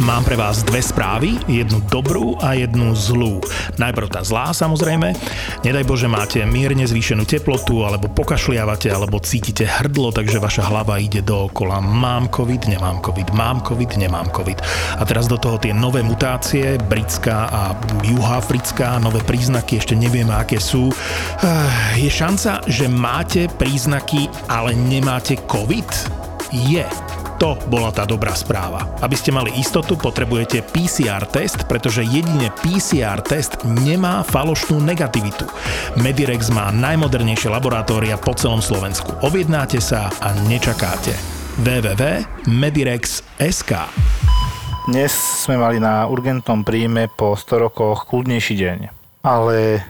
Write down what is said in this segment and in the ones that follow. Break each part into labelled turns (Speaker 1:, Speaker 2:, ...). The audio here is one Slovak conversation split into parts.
Speaker 1: Mám pre vás dve správy, jednu dobrú a jednu zlú. Najprv tá zlá samozrejme. Nedaj Bože máte mierne zvýšenú teplotu, alebo pokašliavate, alebo cítite hrdlo, takže vaša hlava ide dookola. Mám covid, nemám covid, mám covid, nemám covid. A teraz do toho tie nové mutácie, britská a juhoafrická, nové príznaky, ešte nevieme aké sú. Je šanca, že máte príznaky, ale nemáte covid? Je. To bola tá dobrá správa. Aby ste mali istotu, potrebujete PCR test, pretože jedine PCR test nemá falošnú negativitu. Medirex má najmodernejšie laboratória po celom Slovensku. Objednáte sa a nečakáte. www.medirex.sk
Speaker 2: Dnes sme mali na urgentnom príjme po 100 rokoch kľudnejší deň. Ale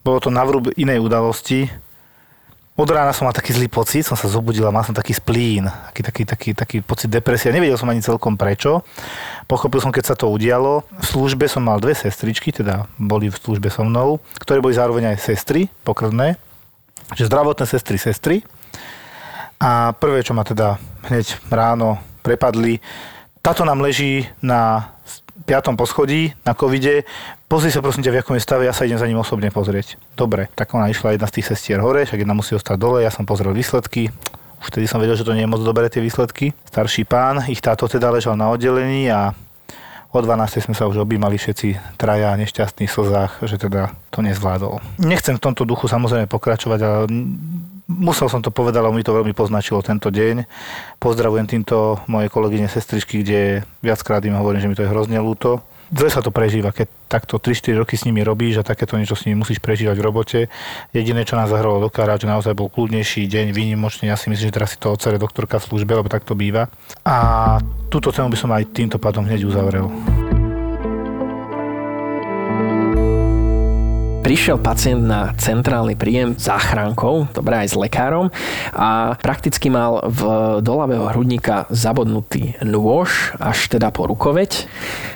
Speaker 2: bolo to na vrúb inej udalosti, od rána som mal taký zlý pocit, som sa zobudil a mal som taký splín, taký, taký, taký, taký pocit depresie. Nevedel som ani celkom prečo. Pochopil som, keď sa to udialo. V službe som mal dve sestričky, teda boli v službe so mnou, ktoré boli zároveň aj sestry pokrvné. Čiže zdravotné sestry, sestry. A prvé, čo ma teda hneď ráno prepadli, táto nám leží na piatom poschodí na covide, pozri sa prosím ťa, v akom je stave, ja sa idem za ním osobne pozrieť. Dobre, tak ona išla jedna z tých sestier hore, však jedna musí ostať dole, ja som pozrel výsledky, už vtedy som vedel, že to nie je moc dobré tie výsledky. Starší pán, ich táto teda ležal na oddelení a o 12. sme sa už objímali všetci traja nešťastní v slzách, že teda to nezvládol. Nechcem v tomto duchu samozrejme pokračovať, ale musel som to povedať, lebo mi to veľmi poznačilo tento deň. Pozdravujem týmto moje kolegyne, sestričky, kde viackrát im hovorím, že mi to je hrozne ľúto. Dve sa to prežíva, keď takto 3-4 roky s nimi robíš a takéto niečo s nimi musíš prežívať v robote. Jediné, čo nás zahralo do kára, že naozaj bol kľudnejší deň, výnimočný. Ja si myslím, že teraz si to ocere doktorka v službe, lebo tak to býva. A túto cenu by som aj týmto pádom hneď uzavrel.
Speaker 3: Prišiel pacient na centrálny príjem záchrankou, dobre aj s lekárom a prakticky mal v dolavého hrudníka zabodnutý nôž až teda po rukoveď.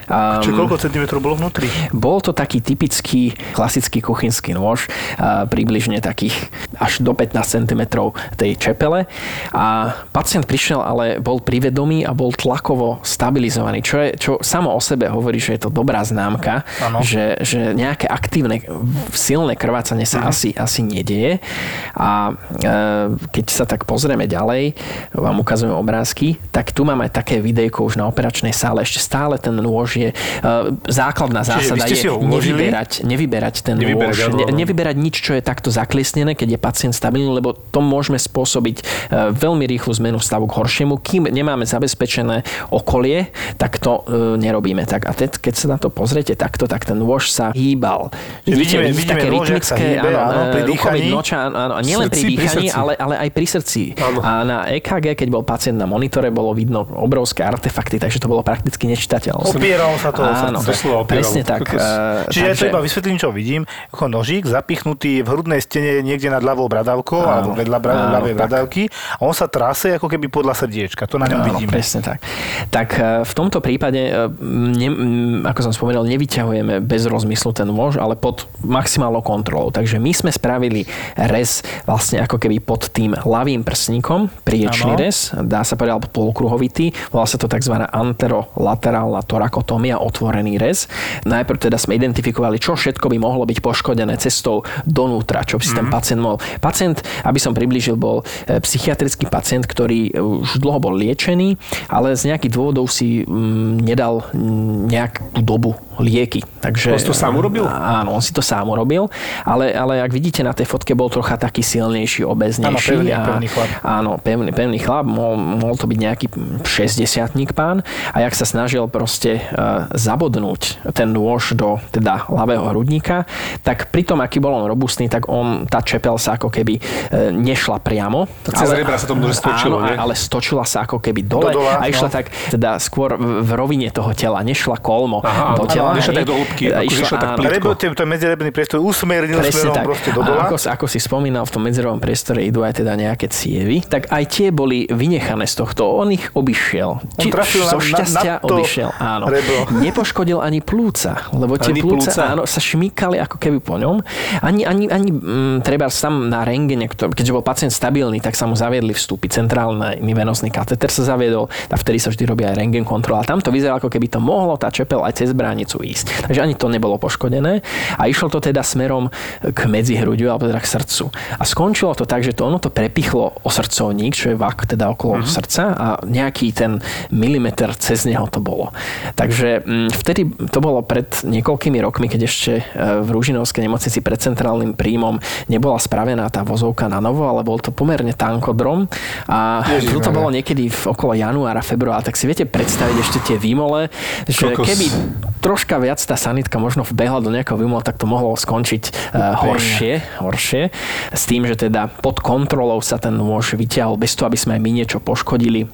Speaker 2: Um, Čiže koľko centimetrov bolo vnútri?
Speaker 3: Bol to taký typický klasický kuchynský nôž, uh, približne takých až do 15 cm tej čepele a pacient prišiel, ale bol privedomý a bol tlakovo stabilizovaný, čo, je, čo samo o sebe hovorí, že je to dobrá známka, že, že nejaké aktívne silné krvácanie sa asi, asi nedieje. A e, keď sa tak pozrieme ďalej, vám ukazujem obrázky, tak tu máme také videjko už na operačnej sále. Ešte stále ten nôž je, e, základná zásada je nevyberať, nevyberať ten nevyberať, nôž. Ne, nevyberať nič, čo je takto zakliesnené, keď je pacient stabilný, lebo to môžeme spôsobiť e, veľmi rýchlu zmenu stavu k horšiemu. Kým nemáme zabezpečené okolie, tak to nerobíme. Tak a teď, keď sa na to pozriete takto, tak ten nôž sa hýbal.
Speaker 2: Vidíte, vidíme také rytmické, áno, áno,
Speaker 3: pri dýchaní. Noča, áno, nielen pri dýchaní, ale, ale aj pri srdci. Áno. A na EKG, keď bol pacient na monitore, bolo vidno obrovské artefakty, takže to bolo prakticky nečitateľné.
Speaker 2: Opieral sa to.
Speaker 3: Áno, presne tak.
Speaker 2: Čiže takže... ja to iba vysvetlím, čo vidím. Ako nožík zapichnutý v hrudnej stene niekde nad ľavou bradavkou, alebo vedľa ľavej bradavky. A on sa trase ako keby podľa srdiečka. To na ňom vidíme.
Speaker 3: Presne tak. Tak v tomto prípade, ne, ako som spomenul, nevyťahujeme bez rozmyslu ten nôž, ale pod maximálnou kontrolou. Takže my sme spravili rez vlastne ako keby pod tým ľavým prsníkom, priečný ano. rez, dá sa povedať, alebo polkruhovitý, volá sa to tzv. anterolaterálna torakotomia, otvorený rez. Najprv teda sme identifikovali, čo všetko by mohlo byť poškodené cestou donútra, čo by si mm. ten mhm. pacient mohol. Pacient, aby som priblížil, bol e, psychiatrický pacient, ktorý e, už dlho bol liečený, ale z nejakých dôvodov si mm, nedal mm, nejakú dobu lieky.
Speaker 2: Takže, on si to sám urobil?
Speaker 3: Áno, on si to sám urobil, ale, ale ak vidíte na tej fotke, bol trocha taký silnejší, obeznejší.
Speaker 2: Áno, pevný, a, pevný chlap.
Speaker 3: Áno, pevný, pevný chlap, mohol, mohol to byť nejaký 60 pán a jak sa snažil proste uh, zabodnúť ten nôž do teda ľavého hrudníka, tak pri tom, aký bol on robustný, tak on, tá čepel sa ako keby uh, nešla priamo.
Speaker 2: Tak cez rebra sa tomu stočilo,
Speaker 3: áno, ale stočila sa ako keby dole do dola, a išla no. tak teda skôr v rovine toho tela, nešla kolmo Aha, do tela.
Speaker 2: Nešla tak do hĺbky, išla, išla tak plítko. To je medzirebný priestor usmernil
Speaker 3: Presne
Speaker 2: smerom
Speaker 3: tak.
Speaker 2: proste do
Speaker 3: A
Speaker 2: dola.
Speaker 3: ako, ako si spomínal, v tom medzerovom priestore idú aj teda nejaké cievy, tak aj tie boli vynechané z tohto. On ich obišiel.
Speaker 2: On trafil
Speaker 3: zo
Speaker 2: na- na-
Speaker 3: šťastia
Speaker 2: na to
Speaker 3: obišiel, áno.
Speaker 2: rebro.
Speaker 3: Nepoškodil ani plúca, lebo tie
Speaker 4: Ani
Speaker 3: plúca,
Speaker 4: plúca?
Speaker 3: áno, sa šmýkali ako keby po ňom. Ani, ani, ani mm, treba sam na rengene, keďže bol pacient stabilný, tak sa mu zaviedli vstupy. Centrálny venosný kateter sa zaviedol a vtedy sa vždy robí aj rengen kontrola. Tam to vyzerá, ako keby to mohlo tá čepel aj cez bránicu ísť. Takže ani to nebolo poškodené. A išlo to teda smerom k medzihruďu alebo teda k srdcu. A skončilo to tak, že to ono to prepichlo o srdcovník, čo je vak teda okolo mm-hmm. srdca a nejaký ten milimeter cez neho to bolo. Takže mm, vtedy to bolo pred niekoľkými rokmi, keď ešte e, v Rúžinovskej nemocnici pred centrálnym príjmom nebola spravená tá vozovka na novo, ale bol to pomerne tankodrom a
Speaker 2: Ježiš,
Speaker 3: to bolo niekedy v okolo januára, februára, tak si viete predstaviť ešte tie výmole, že
Speaker 4: Kokos.
Speaker 3: keby troška viac tá sanitka možno vbehla do nejakého výmola, tak to mohlo skončiť uh, horšie, horšie. S tým, že teda pod kontrolou sa ten nôž vyťahol bez toho, aby sme aj my niečo poškodili.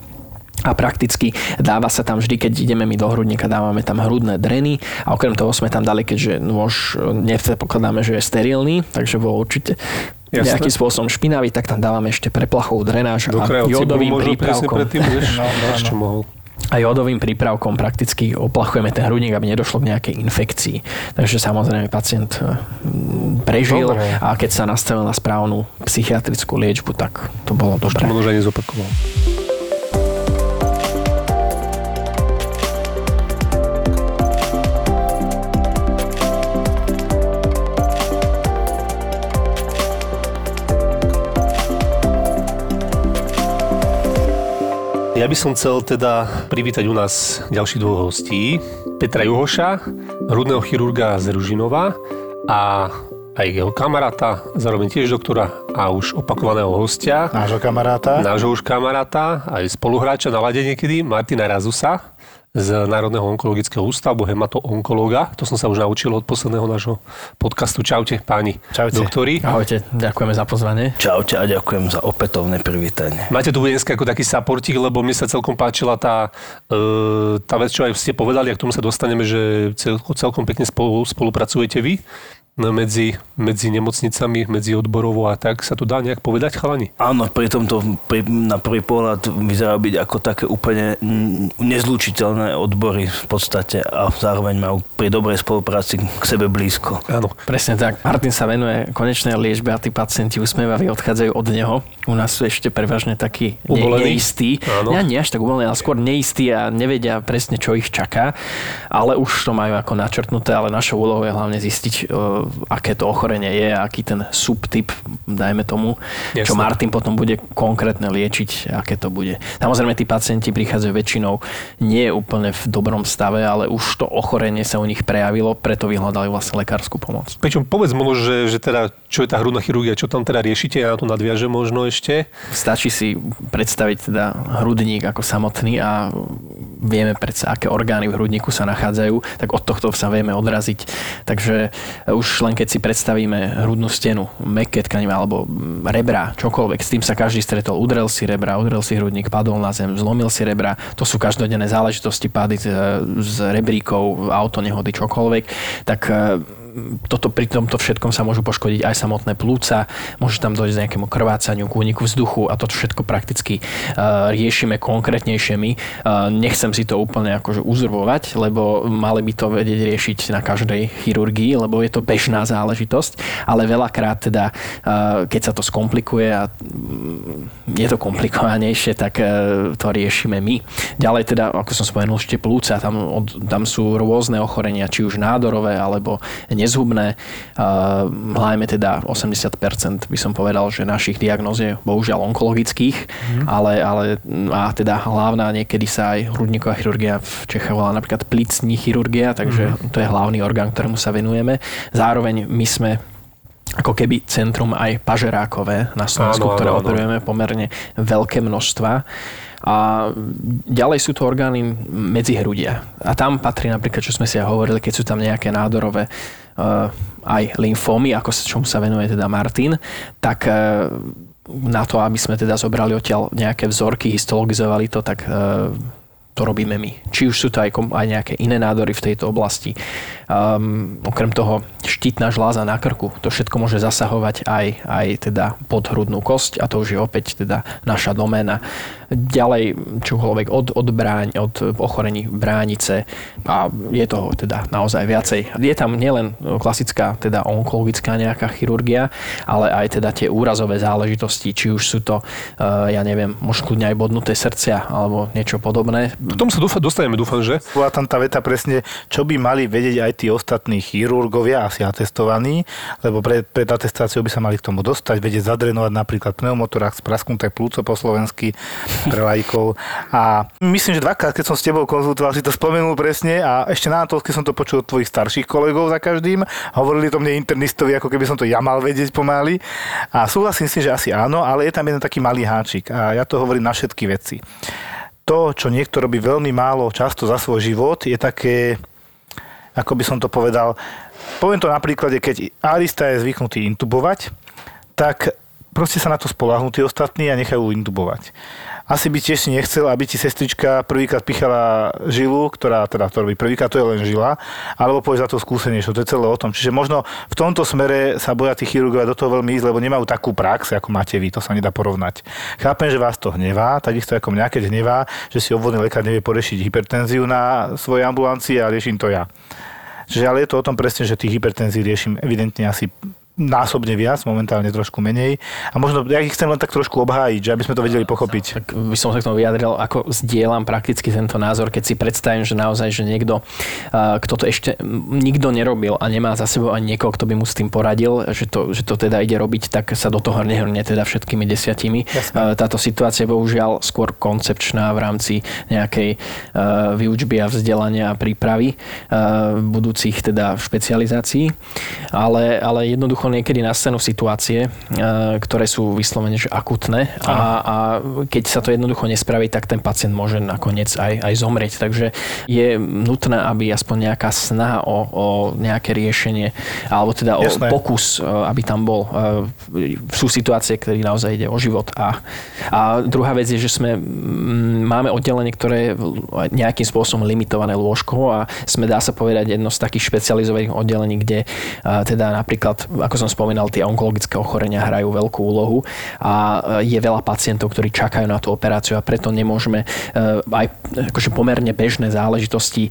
Speaker 3: A prakticky dáva sa tam vždy, keď ideme my do hrudníka, dávame tam hrudné dreny a okrem toho sme tam dali, keďže nôž nepredpokladáme, že je sterilný, takže bol určite
Speaker 4: Jasné.
Speaker 3: nejakým spôsobom špinavý, tak tam dávame ešte preplachovú drenáž
Speaker 4: Do
Speaker 3: a jodovým
Speaker 4: možno presne
Speaker 3: prípravkom
Speaker 4: predtým, vieš,
Speaker 2: No, no, no.
Speaker 4: mohol.
Speaker 3: A jodovým prípravkom prakticky oplachujeme ten hrudník, aby nedošlo k nejakej infekcii. Takže samozrejme pacient eh, prežil
Speaker 2: Dobre.
Speaker 3: a keď sa nastavil na správnu psychiatrickú liečbu, tak to bolo
Speaker 4: To
Speaker 3: dobré.
Speaker 4: možno, že ani Ja by som chcel teda privítať u nás ďalších dvoch hostí. Petra Juhoša, hrudného chirurga z Ružinova a aj jeho kamaráta, zároveň tiež doktora a už opakovaného hostia,
Speaker 2: Nášho kamaráta.
Speaker 4: nášho už kamaráta, aj spoluhráča na lade niekedy, Martina Razusa z Národného onkologického ústavu, hematoonkológa. To som sa už naučil od posledného nášho podcastu. Čaute, páni
Speaker 2: Čaute.
Speaker 4: doktori.
Speaker 3: Ahojte, ďakujeme za pozvanie.
Speaker 5: Čaute a ďakujem za opätovné privítanie.
Speaker 4: Máte tu dneska ako taký saportík, lebo mne sa celkom páčila tá, e, tá vec, čo aj ste povedali, a k tomu sa dostaneme, že cel, celkom pekne spolu, spolupracujete vy medzi, medzi nemocnicami, medzi odborovo a tak. Sa to dá nejak povedať, chalani?
Speaker 5: Áno, pri tomto pri, na prvý pohľad vyzerá byť ako také úplne nezlučiteľné odbory v podstate a zároveň majú pri dobrej spolupráci k sebe blízko.
Speaker 4: Áno.
Speaker 3: Presne tak. Martin sa venuje konečnej liečbe a tí pacienti usmievaví odchádzajú od neho. U nás sú ešte prevažne takí ne- neistí.
Speaker 4: Áno.
Speaker 3: Ja nie až tak uvolení, ale skôr neistí a nevedia presne, čo ich čaká. Ale už to majú ako načrtnuté, ale našou úlohou je hlavne zistiť, aké to ochorenie je, aký ten subtyp, dajme tomu, čo
Speaker 4: Jasné.
Speaker 3: Martin potom bude konkrétne liečiť, aké to bude. Samozrejme, tí pacienti prichádzajú väčšinou nie úplne v dobrom stave, ale už to ochorenie sa u nich prejavilo, preto vyhľadali vlastne lekárskú pomoc.
Speaker 4: Pričom povedz možno, že, že teda, čo je tá hrudná chirurgia, čo tam teda riešite, ja na to nadviažem možno ešte.
Speaker 3: Stačí si predstaviť teda hrudník ako samotný a vieme predsa, aké orgány v hrudníku sa nachádzajú, tak od tohto sa vieme odraziť. Takže už len keď si predstavíme hrudnú stenu, meké tkaniva alebo rebra, čokoľvek, s tým sa každý stretol. Udrel si rebra, udrel si hrudník, padol na zem, zlomil si rebra. To sú každodenné záležitosti, pády z, z rebríkov, auto, nehody, čokoľvek. Tak e, toto pri tomto všetkom sa môžu poškodiť aj samotné plúca, môže tam dojsť nejakému krvácaniu, k úniku vzduchu a toto všetko prakticky uh, riešime konkrétnejšie my. Uh, nechcem si to úplne akože uzurvovať, lebo mali by to vedieť riešiť na každej chirurgii, lebo je to bežná záležitosť, ale veľakrát teda, uh, keď sa to skomplikuje a mm, je to komplikovanejšie, tak to riešime my. Ďalej teda, ako som spomenul, ešte plúca, tam, tam sú rôzne ochorenia, či už nádorové, alebo nezhubné. Hlavne teda 80% by som povedal, že našich diagnóz je bohužiaľ onkologických, mm. ale, ale a teda hlavná niekedy sa aj hrudníková chirurgia v Čechách volá napríklad plicní chirurgia, takže mm. to je hlavný orgán, ktorému sa venujeme. Zároveň my sme ako keby centrum aj pažerákové na Slovensku,
Speaker 4: Áno, áno,
Speaker 3: ktoré
Speaker 4: áno.
Speaker 3: operujeme pomerne veľké množstva. A ďalej sú to orgány medzi hrudia. A tam patrí napríklad, čo sme si aj hovorili, keď sú tam nejaké nádorové uh, aj lymfómy, ako sa, čomu sa venuje teda Martin, tak uh, na to, aby sme teda zobrali odtiaľ nejaké vzorky, histologizovali to, tak uh, to robíme my. Či už sú to aj, aj nejaké iné nádory v tejto oblasti. Um, okrem toho štítna žláza na krku, to všetko môže zasahovať aj, aj teda podhrudnú kosť a to už je opäť teda naša doména. Ďalej čokoľvek od, od, bráň, od ochorení bránice a je toho teda naozaj viacej. Je tam nielen klasická teda onkologická nejaká chirurgia, ale aj teda tie úrazové záležitosti, či už sú to, uh, ja neviem, možno aj bodnuté srdcia alebo niečo podobné.
Speaker 4: K tomu sa dúfa, dostaneme, dúfam, že?
Speaker 2: Bola tam tá veta presne, čo by mali vedieť aj tí ostatní chirurgovia, asi atestovaní, lebo pred, pred atestáciou by sa mali k tomu dostať, vedieť zadrenovať napríklad pneumotorák, sprasknuté plúco po slovensky pre lajkov. A myslím, že dvakrát, keď som s tebou konzultoval, si to spomenul presne a ešte na to, keď som to počul od tvojich starších kolegov za každým, hovorili to mne internistovi, ako keby som to ja mal vedieť pomaly. A súhlasím si, že asi áno, ale je tam jeden taký malý háčik a ja to hovorím na všetky veci to, čo niekto robí veľmi málo často za svoj život, je také, ako by som to povedal, poviem to na príklade, keď arista je zvyknutý intubovať, tak proste sa na to spolahnú tí ostatní a nechajú intubovať asi by tiež si nechcel, aby ti sestrička prvýkrát pichala žilu, ktorá teda to robí prvýkrát, to je len žila, alebo pôjde za to skúsenejšie, to je celé o tom. Čiže možno v tomto smere sa boja tí chirurgovia do toho veľmi ísť, lebo nemajú takú prax, ako máte vy, to sa nedá porovnať. Chápem, že vás to hnevá, takisto ako mňa, keď hnevá, že si obvodný lekár nevie porešiť hypertenziu na svojej ambulancii a riešim to ja. Čiže ale je to o tom presne, že tých hypertenzí riešim evidentne asi násobne viac, momentálne trošku menej. A možno ja ich chcem len tak trošku obhájiť, že aby sme to vedeli pochopiť.
Speaker 3: Tak by som sa k tomu vyjadril, ako zdieľam prakticky tento názor, keď si predstavím, že naozaj, že niekto, kto to ešte nikto nerobil a nemá za sebou ani niekoho, kto by mu s tým poradil, že to, že to teda ide robiť, tak sa do toho nehrnie teda všetkými desiatimi. Jasne. Táto situácia je bohužiaľ skôr koncepčná v rámci nejakej výučby a vzdelania a prípravy budúcich teda špecializácií, ale, ale jednoducho niekedy nastanú situácie, e, ktoré sú vyslovene že akutné a, a keď sa to jednoducho nespraví, tak ten pacient môže nakoniec aj, aj zomrieť. Takže je nutné, aby aspoň nejaká snaha o, o nejaké riešenie alebo teda o Jasné. pokus, e, aby tam bol. E, sú situácie, ktoré naozaj ide o život. A, a druhá vec je, že sme, máme oddelenie, ktoré je nejakým spôsobom limitované lôžko a sme, dá sa povedať, jedno z takých špecializovaných oddelení, kde teda napríklad, ako som spomínal, tie onkologické ochorenia hrajú veľkú úlohu a e, je veľa pacientov, ktorí čakajú na tú operáciu a preto nemôžeme e, aj akože pomerne bežné záležitosti e,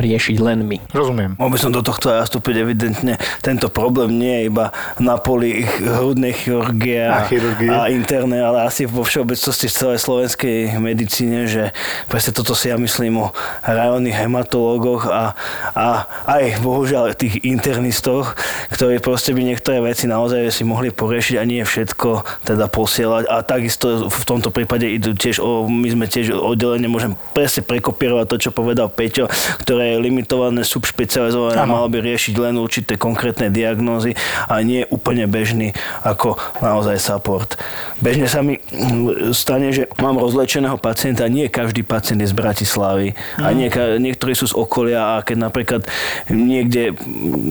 Speaker 3: riešiť len my.
Speaker 2: Rozumiem.
Speaker 5: Mohol by som do tohto nastúpiť evidentne. Tento problém nie je iba na poli hrudnej chirurgie a, a interné, ale asi vo všeobecnosti v celej slovenskej medicíne, že presne toto si ja myslím o rajónnych hematológoch a, a aj bohužiaľ tých internistoch, ktorí proste by niektoré veci naozaj si mohli poriešiť a nie všetko teda posielať. A takisto v tomto prípade idú tiež o, my sme tiež oddelenie, môžem presne prekopírovať to, čo povedal Peťo, ktoré je limitované, subšpecializované a malo by riešiť len určité konkrétne diagnózy a nie úplne bežný ako naozaj support. Bežne sa mi stane, že mám rozlečeného pacienta, nie každý pacient je z Bratislavy mm. a nie, niektorí sú z okolia a keď napríklad niekde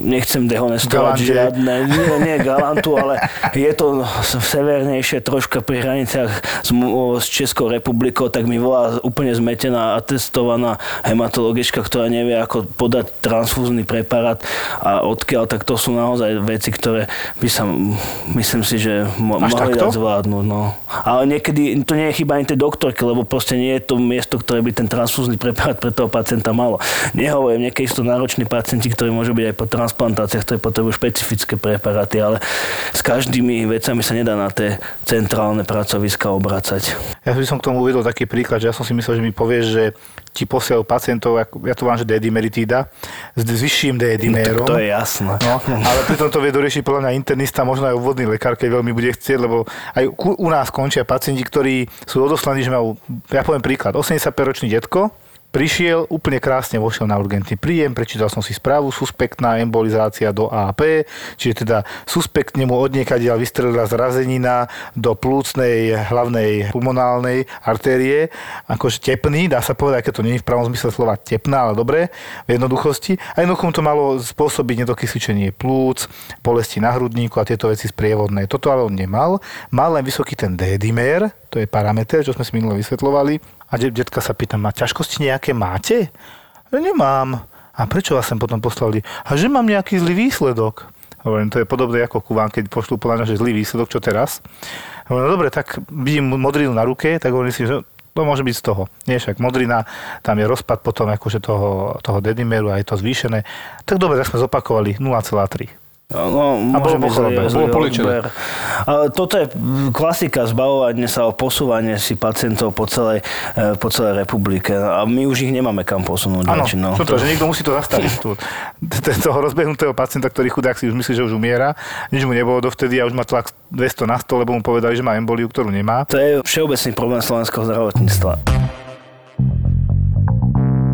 Speaker 5: nechcem dehonestovať žiadne, nie, nie Galantu, ale je to severnejšie troška pri hraniciach s, s Českou republikou, tak mi volá úplne zmetená a testovaná hematologička, ktorá nevie, ako podať transfúzny preparát a odkiaľ, tak to sú naozaj veci, ktoré by sa, myslím si, že mo- mohli dať zvládnuť. No. Ale niekedy to nie je chyba ani tej doktorky, lebo proste nie je to miesto, ktoré by ten transfúzny preparát pre toho pacienta malo. Nehovorím, niekedy sú to nároční pacienti, ktorí môžu byť aj po transplantáciách, ktorí potrebujú špecifické preparáty, ale s každými vecami sa nedá na tie centrálne pracoviska obracať.
Speaker 2: Ja by som k tomu uvedol taký príklad, že ja som si myslel, že mi povieš, že ti posielajú pacientov, ja to volám, že D-dimeritída, s vyšším D-dimérom.
Speaker 5: No, to je jasné.
Speaker 2: No, ale pritom to vie doriešiť podľa mňa internista, možno aj obvodný lekár, keď veľmi bude chcieť, lebo aj u nás končia pacienti, ktorí sú odoslaní, že majú, ja poviem príklad, 85-ročný detko, Prišiel, úplne krásne vošiel na urgentný príjem, prečítal som si správu, suspektná embolizácia do AP, čiže teda suspektne mu odniekadiaľ vystrelila zrazenina do plúcnej hlavnej pulmonálnej artérie, akože tepný, dá sa povedať, keď to nie je v pravom zmysle slova tepná, ale dobre, v jednoduchosti. A jednoducho to malo spôsobiť nedokysličenie plúc, bolesti na hrudníku a tieto veci sprievodné. Toto ale on nemal. Mal len vysoký ten D-dimer, to je parameter, čo sme si minule vysvetlovali, A detka sa pýta, má ťažkosti nejaké máte? Nemám. A prečo vás sem potom poslali? A že mám nejaký zlý výsledok. Hovorím, to je podobné ako ku vám, keď pošlú podľa že zlý výsledok, čo teraz. Hovorím, no dobre, tak vidím modrinu na ruke, tak hovorím si, že to môže byť z toho. Nie však modrina, tam je rozpad potom akože toho, toho dedimeru a je to zvýšené. Tak dobre, tak sme zopakovali 0,3.
Speaker 5: No,
Speaker 2: a bolo po chorobe.
Speaker 4: Bolo poličené.
Speaker 5: Toto je klasika zbavovanie sa o posúvanie si pacientov po celej, e, po celej republike. A my už ich nemáme kam posunúť.
Speaker 2: Áno, no. to, že niekto musí to zastaviť. Tu. Toho rozbehnutého pacienta, ktorý chudák si už myslí, že už umiera. Nič mu nebolo dovtedy a už má tlak 200 na 100, lebo mu povedali, že má emboliu, ktorú nemá.
Speaker 5: To je všeobecný problém slovenského zdravotníctva.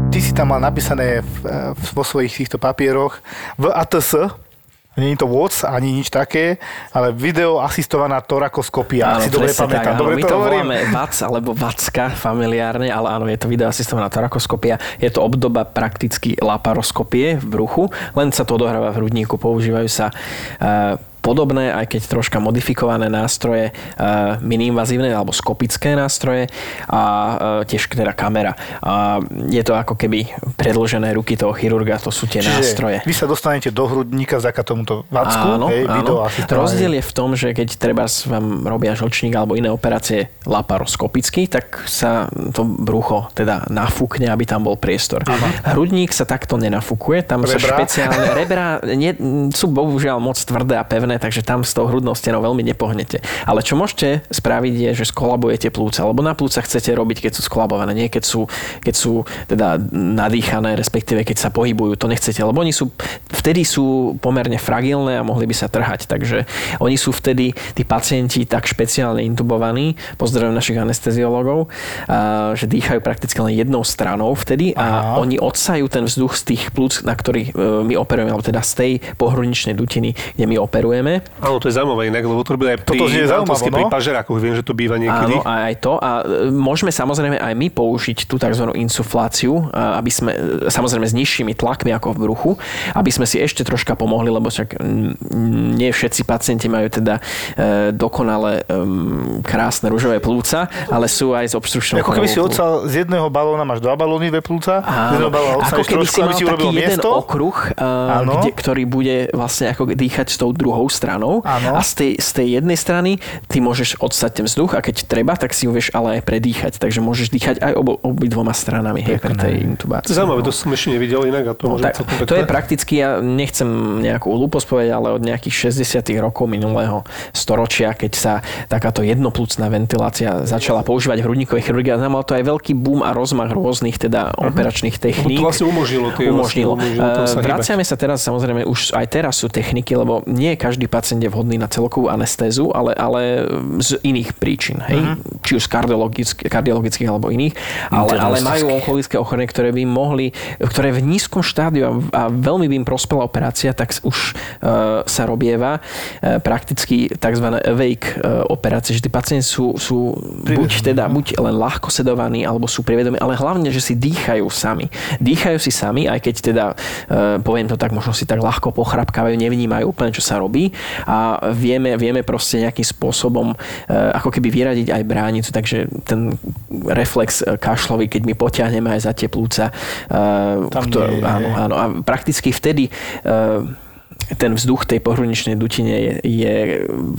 Speaker 2: Ty si tam mal napísané vo svojich týchto papieroch v ATS, je to WOC ani nič také, ale video asistovaná torakoskopia.
Speaker 3: Áno,
Speaker 2: si dobre pamätám.
Speaker 3: Tak, dobre my to, to voláme VAC alebo VACka familiárne, ale áno, je to video asistovaná torakoskopia. Je to obdoba prakticky laparoskopie v bruchu, len sa to odohráva v hrudníku, používajú sa uh, podobné, aj keď troška modifikované nástroje, e, miniinvazívne alebo skopické nástroje a e, tiež teda kamera. A je to ako keby predložené ruky toho chirurga, to sú tie Čiže nástroje.
Speaker 2: vy sa dostanete do hrudníka vďaka tomuto vacku, áno, hej, áno.
Speaker 3: Rozdiel je v tom, že keď treba vám robia žlčník alebo iné operácie laparoskopicky, tak sa to brucho teda nafúkne, aby tam bol priestor. Aha. Hrudník sa takto nenafúkuje, tam rebra. sa špeciálne rebra nie, sú bohužiaľ moc tvrdé a pevné, takže tam s tou hrudnou stenou veľmi nepohnete. Ale čo môžete spraviť je, že skolabujete plúca, lebo na plúca chcete robiť, keď sú skolabované, nie keď sú, keď sú teda nadýchané, respektíve keď sa pohybujú, to nechcete, lebo oni sú, vtedy sú pomerne fragilné a mohli by sa trhať, takže oni sú vtedy, tí pacienti tak špeciálne intubovaní, pozdravujem našich anesteziologov, že dýchajú prakticky len jednou stranou vtedy a Aha. oni odsajú ten vzduch z tých plúc, na ktorých e, my operujeme, alebo teda z tej pohruničnej dutiny, kde my operujeme samozrejme.
Speaker 4: Áno, to je zaujímavé inak, lebo to robili aj pri,
Speaker 2: Toto je zaujímavé,
Speaker 4: no? pri pažerákoch, viem, že to býva niekedy.
Speaker 3: Áno, aj to. A e, môžeme samozrejme aj my použiť tú tzv. insufláciu, aby sme, e, samozrejme s nižšími tlakmi ako v bruchu, aby sme si ešte troška pomohli, lebo však nie všetci pacienti majú teda e, dokonale krásne rúžové plúca, ale sú aj s obstrukčnou
Speaker 2: Ako keby si odsal z jedného balóna máš dva balóny ve plúca,
Speaker 3: Áno, ako keby trošku, si mal taký jeden miesto. okruh, kde, ktorý bude vlastne ako dýchať s tou druhou stranou ano. a z tej, z tej jednej strany ty môžeš odstať ten vzduch a keď treba, tak si ho vieš ale aj predýchať. Takže môžeš dýchať aj obo, obi dvoma stranami hej, pri tej intubácii.
Speaker 4: Zaujímavé, to som ešte nevidel inak a to no, tak,
Speaker 3: To je prakticky, ja nechcem nejakú hlúposť povedať, ale od nejakých 60 rokov minulého storočia, keď sa takáto jednoplúcná ventilácia začala používať v hrudníkovej chirurgii a znamenalo to aj veľký boom a rozmach rôznych teda uh-huh. operačných techník.
Speaker 4: To vlastne umožnilo. Tie
Speaker 3: umožnilo. Vlastne umožnilo uh, vraciame sa teraz, samozrejme, už aj teraz sú techniky, lebo nie každý pacient je vhodný na celkovú anestézu, ale, ale z iných príčin. Hej? Uh-huh. Či už kardiologických, kardiologických alebo iných. Ale, ale majú onkologické ochorenie, ktoré by mohli, ktoré v nízkom štádiu a, a veľmi by im prospela operácia, tak už uh, sa robieva uh, prakticky tzv. awake uh, operácie, že tí pacienti sú, sú buď teda buď len ľahko sedovaní, alebo sú privedomí, ale hlavne, že si dýchajú sami. Dýchajú si sami, aj keď teda, uh, poviem to tak, možno si tak ľahko pochrapkávajú, nevnímajú úplne, čo sa robí a vieme, vieme proste nejakým spôsobom e, ako keby vyradiť aj bránicu, takže ten reflex e, kašlový, keď my potiahneme aj za tie plúca, e,
Speaker 2: Tam ktorú,
Speaker 3: áno, áno, a prakticky vtedy ten vzduch tej pohruničnej dutine je, je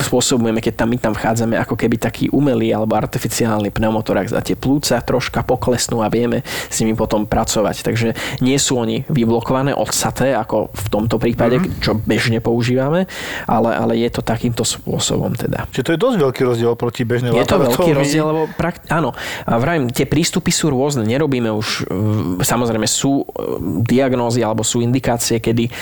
Speaker 3: spôsobujeme, keď tam my tam vchádzame ako keby taký umelý alebo artificiálny pneumotorax a tie plúca troška poklesnú a vieme s nimi potom pracovať. Takže nie sú oni vyblokované, odsaté, ako v tomto prípade, mm-hmm. čo bežne používame, ale, ale je to takýmto spôsobom teda.
Speaker 2: Čiže to je dosť veľký rozdiel proti bežnej
Speaker 3: Je to veľký rozdiel, lebo prakt- áno, a vrajím, tie prístupy sú rôzne, nerobíme už, samozrejme sú e, diagnózy alebo sú indikácie, kedy e,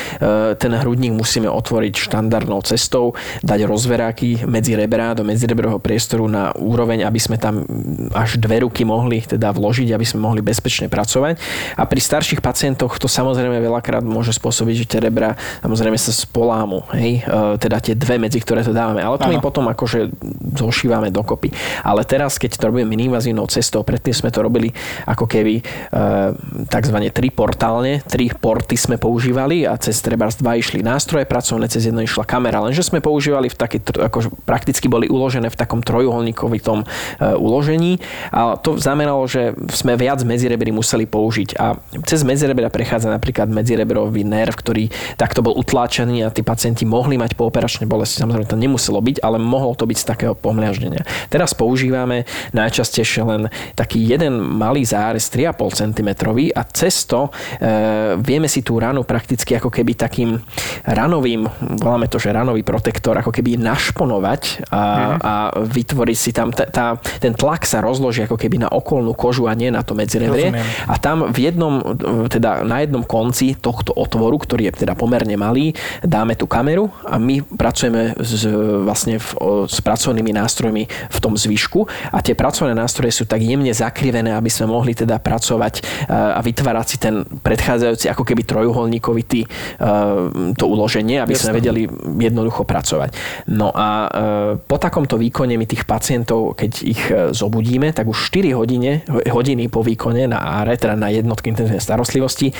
Speaker 3: ten hrudník musíme otvoriť štandardnou cestou, dať rozveráky medzi rebrá do medzirebrového priestoru na úroveň, aby sme tam až dve ruky mohli teda vložiť, aby sme mohli bezpečne pracovať. A pri starších pacientoch to samozrejme veľakrát môže spôsobiť, že tie rebra samozrejme sa spolámu, hej? E, teda tie dve, medzi ktoré to dávame. Ale to my potom akože zošívame dokopy. Ale teraz, keď to robíme miniinvazívnou cestou, predtým sme to robili ako keby e, takzvané triportálne, tri porty sme používali a cez treba dva išli nás nástroje pracovné, cez jedno išla kamera, lenže sme používali v taký, ako prakticky boli uložené v takom trojuholníkovitom e, uložení a to znamenalo, že sme viac medzirebry museli použiť a cez medzirebra prechádza napríklad medzirebrový nerv, ktorý takto bol utláčaný a tí pacienti mohli mať pooperačné bolesti. Samozrejme to nemuselo byť, ale mohlo to byť z takého pomliaždenia. Teraz používame najčastejšie len taký jeden malý zárez 3,5 cm a cez to e, vieme si tú ranu prakticky ako keby takým ranovým, voláme to, že ranový protektor, ako keby našponovať a, mm. a vytvoriť si tam, tá, tá, ten tlak sa rozloží ako keby na okolnú kožu a nie na to medzirebrie. A tam v jednom, teda na jednom konci tohto otvoru, ktorý je teda pomerne malý, dáme tú kameru a my pracujeme s, vlastne v, s pracovnými nástrojmi v tom zvyšku a tie pracovné nástroje sú tak jemne zakrivené, aby sme mohli teda pracovať e, a vytvárať si ten predchádzajúci ako keby trojuholníkovitý to uloženie, aby Jasne. sme vedeli jednoducho pracovať. No a e, po takomto výkone my tých pacientov, keď ich zobudíme, tak už 4 hodine, hodiny po výkone na áre, teda na jednotky intenzívnej starostlivosti,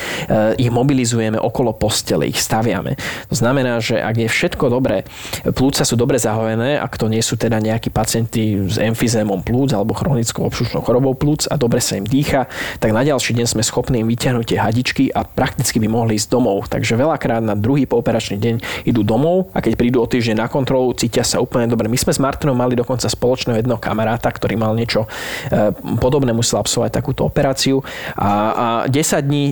Speaker 3: ich mobilizujeme okolo postele, ich staviame. To znamená, že ak je všetko dobré, plúca sú dobre zahojené, ak to nie sú teda nejakí pacienti s emfizémom plúc alebo chronickou obšučnou chorobou plúc a dobre sa im dýcha, tak na ďalší deň sme schopní im vyťahnuť tie hadičky a prakticky by mohli ísť domov. Takže veľakrát na druhý pooperačný deň idú domov a keď prídu o týždeň na kontrolu, cítia sa úplne dobre. My sme s Martinom mali dokonca spoločného jedného kamaráta, ktorý mal niečo e, podobné, musel absolvovať takúto operáciu a, a 10 dní,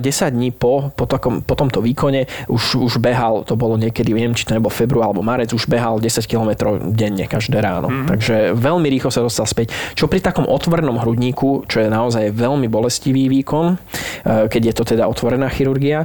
Speaker 3: 10 e, dní po, po, takom, po tomto výkone už, už behal, to bolo niekedy, neviem, či to nebol február alebo marec, už behal 10 km denne každé ráno. Mm. Takže veľmi rýchlo sa dostal späť. Čo pri takom otvorenom hrudníku, čo je naozaj veľmi bolestivý výkon, e, keď je to teda otvorená chirurgia,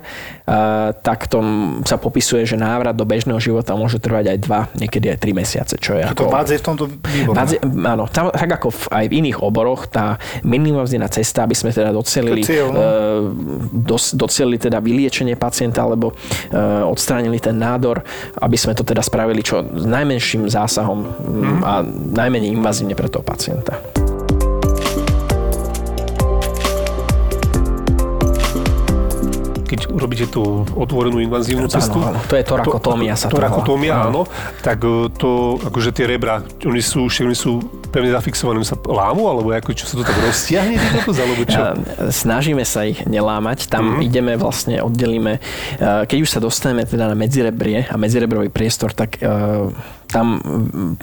Speaker 3: tak to sa popisuje, že návrat do bežného života môže trvať aj 2, niekedy aj 3 mesiace. Čo je
Speaker 2: ako... To v tomto
Speaker 3: výbore. áno, tam, tak ako v, aj v iných oboroch, tá minimalizná cesta, aby sme teda docelili, cieľ, no? E, docelili teda vyliečenie pacienta alebo odstránili ten nádor, aby sme to teda spravili čo najmenším zásahom mm. a najmenej invazívne pre toho pacienta.
Speaker 4: Keď robíte tú otvorenú invazívnu cestu.
Speaker 3: Áno, áno. To je torakotómia sa
Speaker 4: to Torakotómia, áno. Tak e, to, akože tie rebra, oni sú, oni sú pevne zafixované, sa lámu, alebo ako, čo sa to tak roztiahne, alebo čo?
Speaker 3: Snažíme sa ich nelámať, tam mm-hmm. ideme vlastne, oddelíme, e, keď už sa dostaneme teda na medzirebrie a medzirebrový priestor, tak e, tam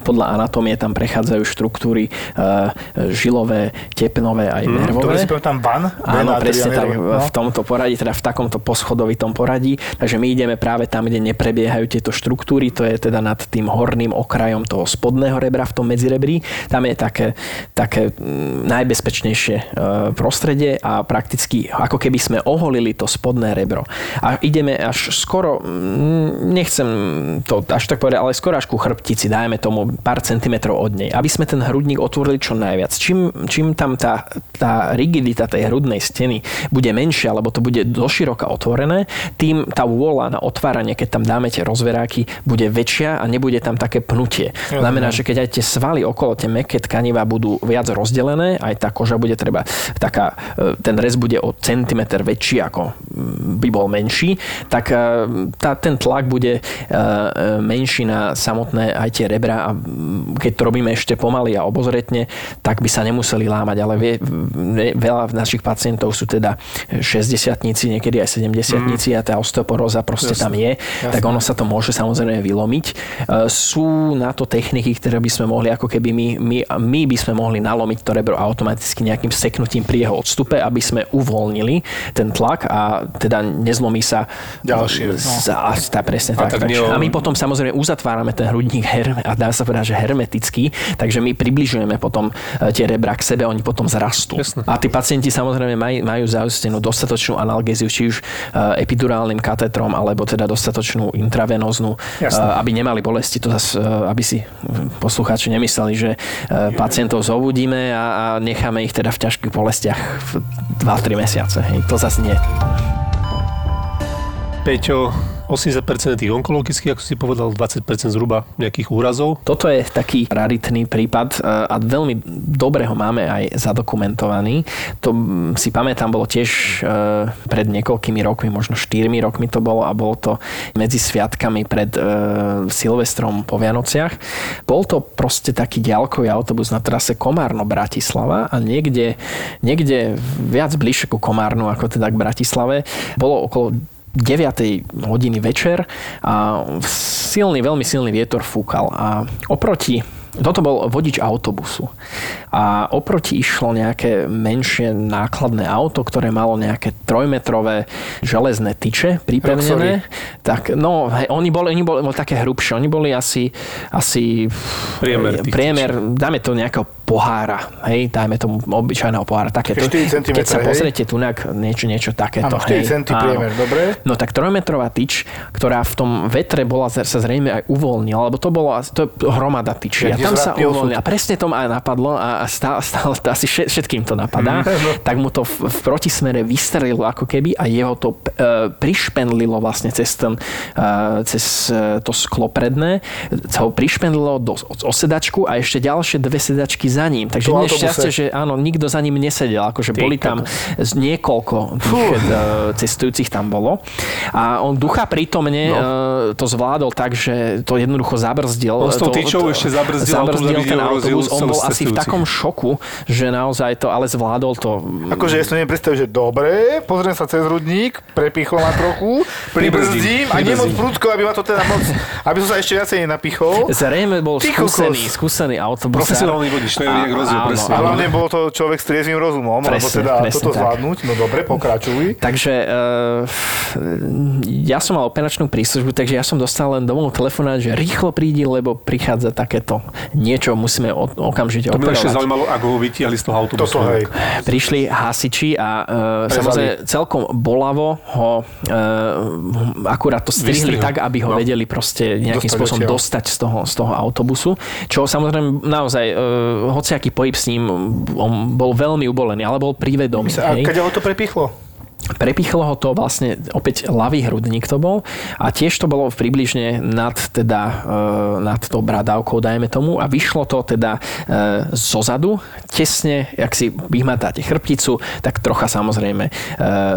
Speaker 3: podľa anatómie tam prechádzajú štruktúry uh, žilové, tepnové aj mm, nervové.
Speaker 2: To si pamätám ban?
Speaker 3: Áno, presne tak, no? v tomto poradí, teda v takomto poschodovitom poradí. Takže my ideme práve tam, kde neprebiehajú tieto štruktúry, to je teda nad tým horným okrajom toho spodného rebra v tom medzirebrí. Tam je také, také mm, najbezpečnejšie uh, prostredie a prakticky ako keby sme oholili to spodné rebro. A ideme až skoro, mm, nechcem to až tak povedať, ale skoro až ku chrb chrbtici, dajme tomu pár centimetrov od nej, aby sme ten hrudník otvorili čo najviac. Čím, čím tam tá, tá rigidita tej hrudnej steny bude menšia, alebo to bude doširoka otvorené, tým tá vôľa na otváranie, keď tam dáme tie rozveráky, bude väčšia a nebude tam také pnutie. Znamená, že keď aj tie svaly okolo, tie meké tkaniva budú viac rozdelené, aj tá koža bude treba taká, e, ten rez bude o centimetr väčší ako by bol menší, tak e, tá, ten tlak bude e, menší na samotné aj tie rebra a keď to robíme ešte pomaly a obozretne, tak by sa nemuseli lámať, ale vie, veľa našich pacientov sú teda 60 niekedy aj 70 mm. a tá osteoporóza proste Jasne. tam je, Jasne. tak ono sa to môže samozrejme vylomiť. E, sú na to techniky, ktoré by sme mohli ako keby my, my, my by sme mohli nalomiť to rebro automaticky nejakým seknutím pri jeho odstupe, aby sme uvoľnili ten tlak a teda nezlomí sa
Speaker 2: ďalšie.
Speaker 3: No. tá, presne a tak. tak a my potom samozrejme uzatvárame ten hrudník hrudník her, a dá sa povedať, že hermetický, takže my približujeme potom e, tie rebra k sebe, oni potom zrastú. Jasne. A tí pacienti samozrejme maj, majú zaustenú dostatočnú analgéziu, či už e, epidurálnym katetrom, alebo teda dostatočnú intravenóznu, e, aby nemali bolesti. To zase, aby si poslucháči nemysleli, že pacientov zobudíme a, a necháme ich teda v ťažkých bolestiach 2-3 mesiace. Hej, to zase nie.
Speaker 4: Peťo, 80% tých onkologických, ako si povedal, 20% zhruba nejakých úrazov.
Speaker 3: Toto je taký raritný prípad e, a veľmi dobre ho máme aj zadokumentovaný. To si pamätám, bolo tiež e, pred niekoľkými rokmi, možno 4 rokmi to bolo a bolo to medzi sviatkami pred e, Silvestrom po Vianociach. Bol to proste taký ďalkový autobus na trase Komárno-Bratislava a niekde, niekde viac bližšie ku Komárnu ako teda k Bratislave bolo okolo 9. hodiny večer a silný, veľmi silný vietor fúkal a oproti toto bol vodič autobusu. A oproti išlo nejaké menšie nákladné auto, ktoré malo nejaké trojmetrové železné tyče pripevnené. Tak, no, hej, oni boli, oni boli, boli také hrubšie. Oni boli asi, asi
Speaker 4: priemer,
Speaker 3: priemer dáme to nejakého pohára. Hej, dajme tomu obyčajného pohára. Takéto.
Speaker 2: 4 cm,
Speaker 3: Keď sa pozriete tu niečo, niečo takéto.
Speaker 2: Áno, 4 cm priemer, dobre.
Speaker 3: No tak trojmetrová tyč, ktorá v tom vetre bola sa zrejme aj uvoľnila, lebo to bolo to hromada tyčí. A tam sa uvoľnila. A presne to ma aj napadlo a stále, stále to asi všetkým to napadá. Mm, tak mu to v, v protismere vystrelilo ako keby a jeho to e, prišpendlilo vlastne cez, ten, e, cez e, to sklo predné. Sa ho prišpendlilo do osedačku a ešte ďalšie dve sedačky za ním. Takže nešťastie, že áno, nikto za ním nesedel. Akože Ty, boli tam z niekoľko tých e, cestujúcich tam bolo. A on ducha prítomne no. E, to zvládol tak, že to jednoducho zabrzdil.
Speaker 4: On s tou tyčou ešte zabrzdil,
Speaker 3: zabrzdil ten autobus. On bol asi v takom šoku, že naozaj to, ale zvládol to.
Speaker 2: Akože ja si neviem predstaviť, že dobre, pozriem sa cez rudník, prepichol ma trochu, pribrzdím a nemoc prudko, aby ma to teda moc, aby som sa ešte viacej nenapichol.
Speaker 3: Zrejme bol skúsený, skúsený autobus.
Speaker 4: Profesionálny vodič, to je nejak rozdiel, presne.
Speaker 2: A hlavne bol to človek s triezvým rozumom, presne, lebo teda presne toto tak. zvládnuť, no dobre, pokračuj.
Speaker 3: Takže uh, ja som mal operačnú príslužbu, takže ja som dostal len domov telefonát, že rýchlo prídi, lebo prichádza takéto niečo, musíme okamžite
Speaker 4: to
Speaker 3: operovať.
Speaker 4: To ešte zaujímalo, ako ho vytiahli z toho autobusu.
Speaker 2: Toto, hej.
Speaker 3: Prišli hasiči a uh, samozrejme celkom bolavo ho uh, akurát to strihli tak, aby ho no. vedeli proste nejakým Dostať spôsobom dostať z toho, z toho autobusu, čo samozrejme naozaj uh, hociaký pohyb s ním, on bol veľmi ubolený, ale bol privedomý.
Speaker 2: A keď ho to prepichlo?
Speaker 3: Prepichlo ho to vlastne opäť ľavý hrudník to bol a tiež to bolo približne nad, teda, e, nad tou bradávkou, dajme tomu a vyšlo to teda e, zo zadu, tesne, jak si vyhmatáte chrbticu, tak trocha samozrejme e,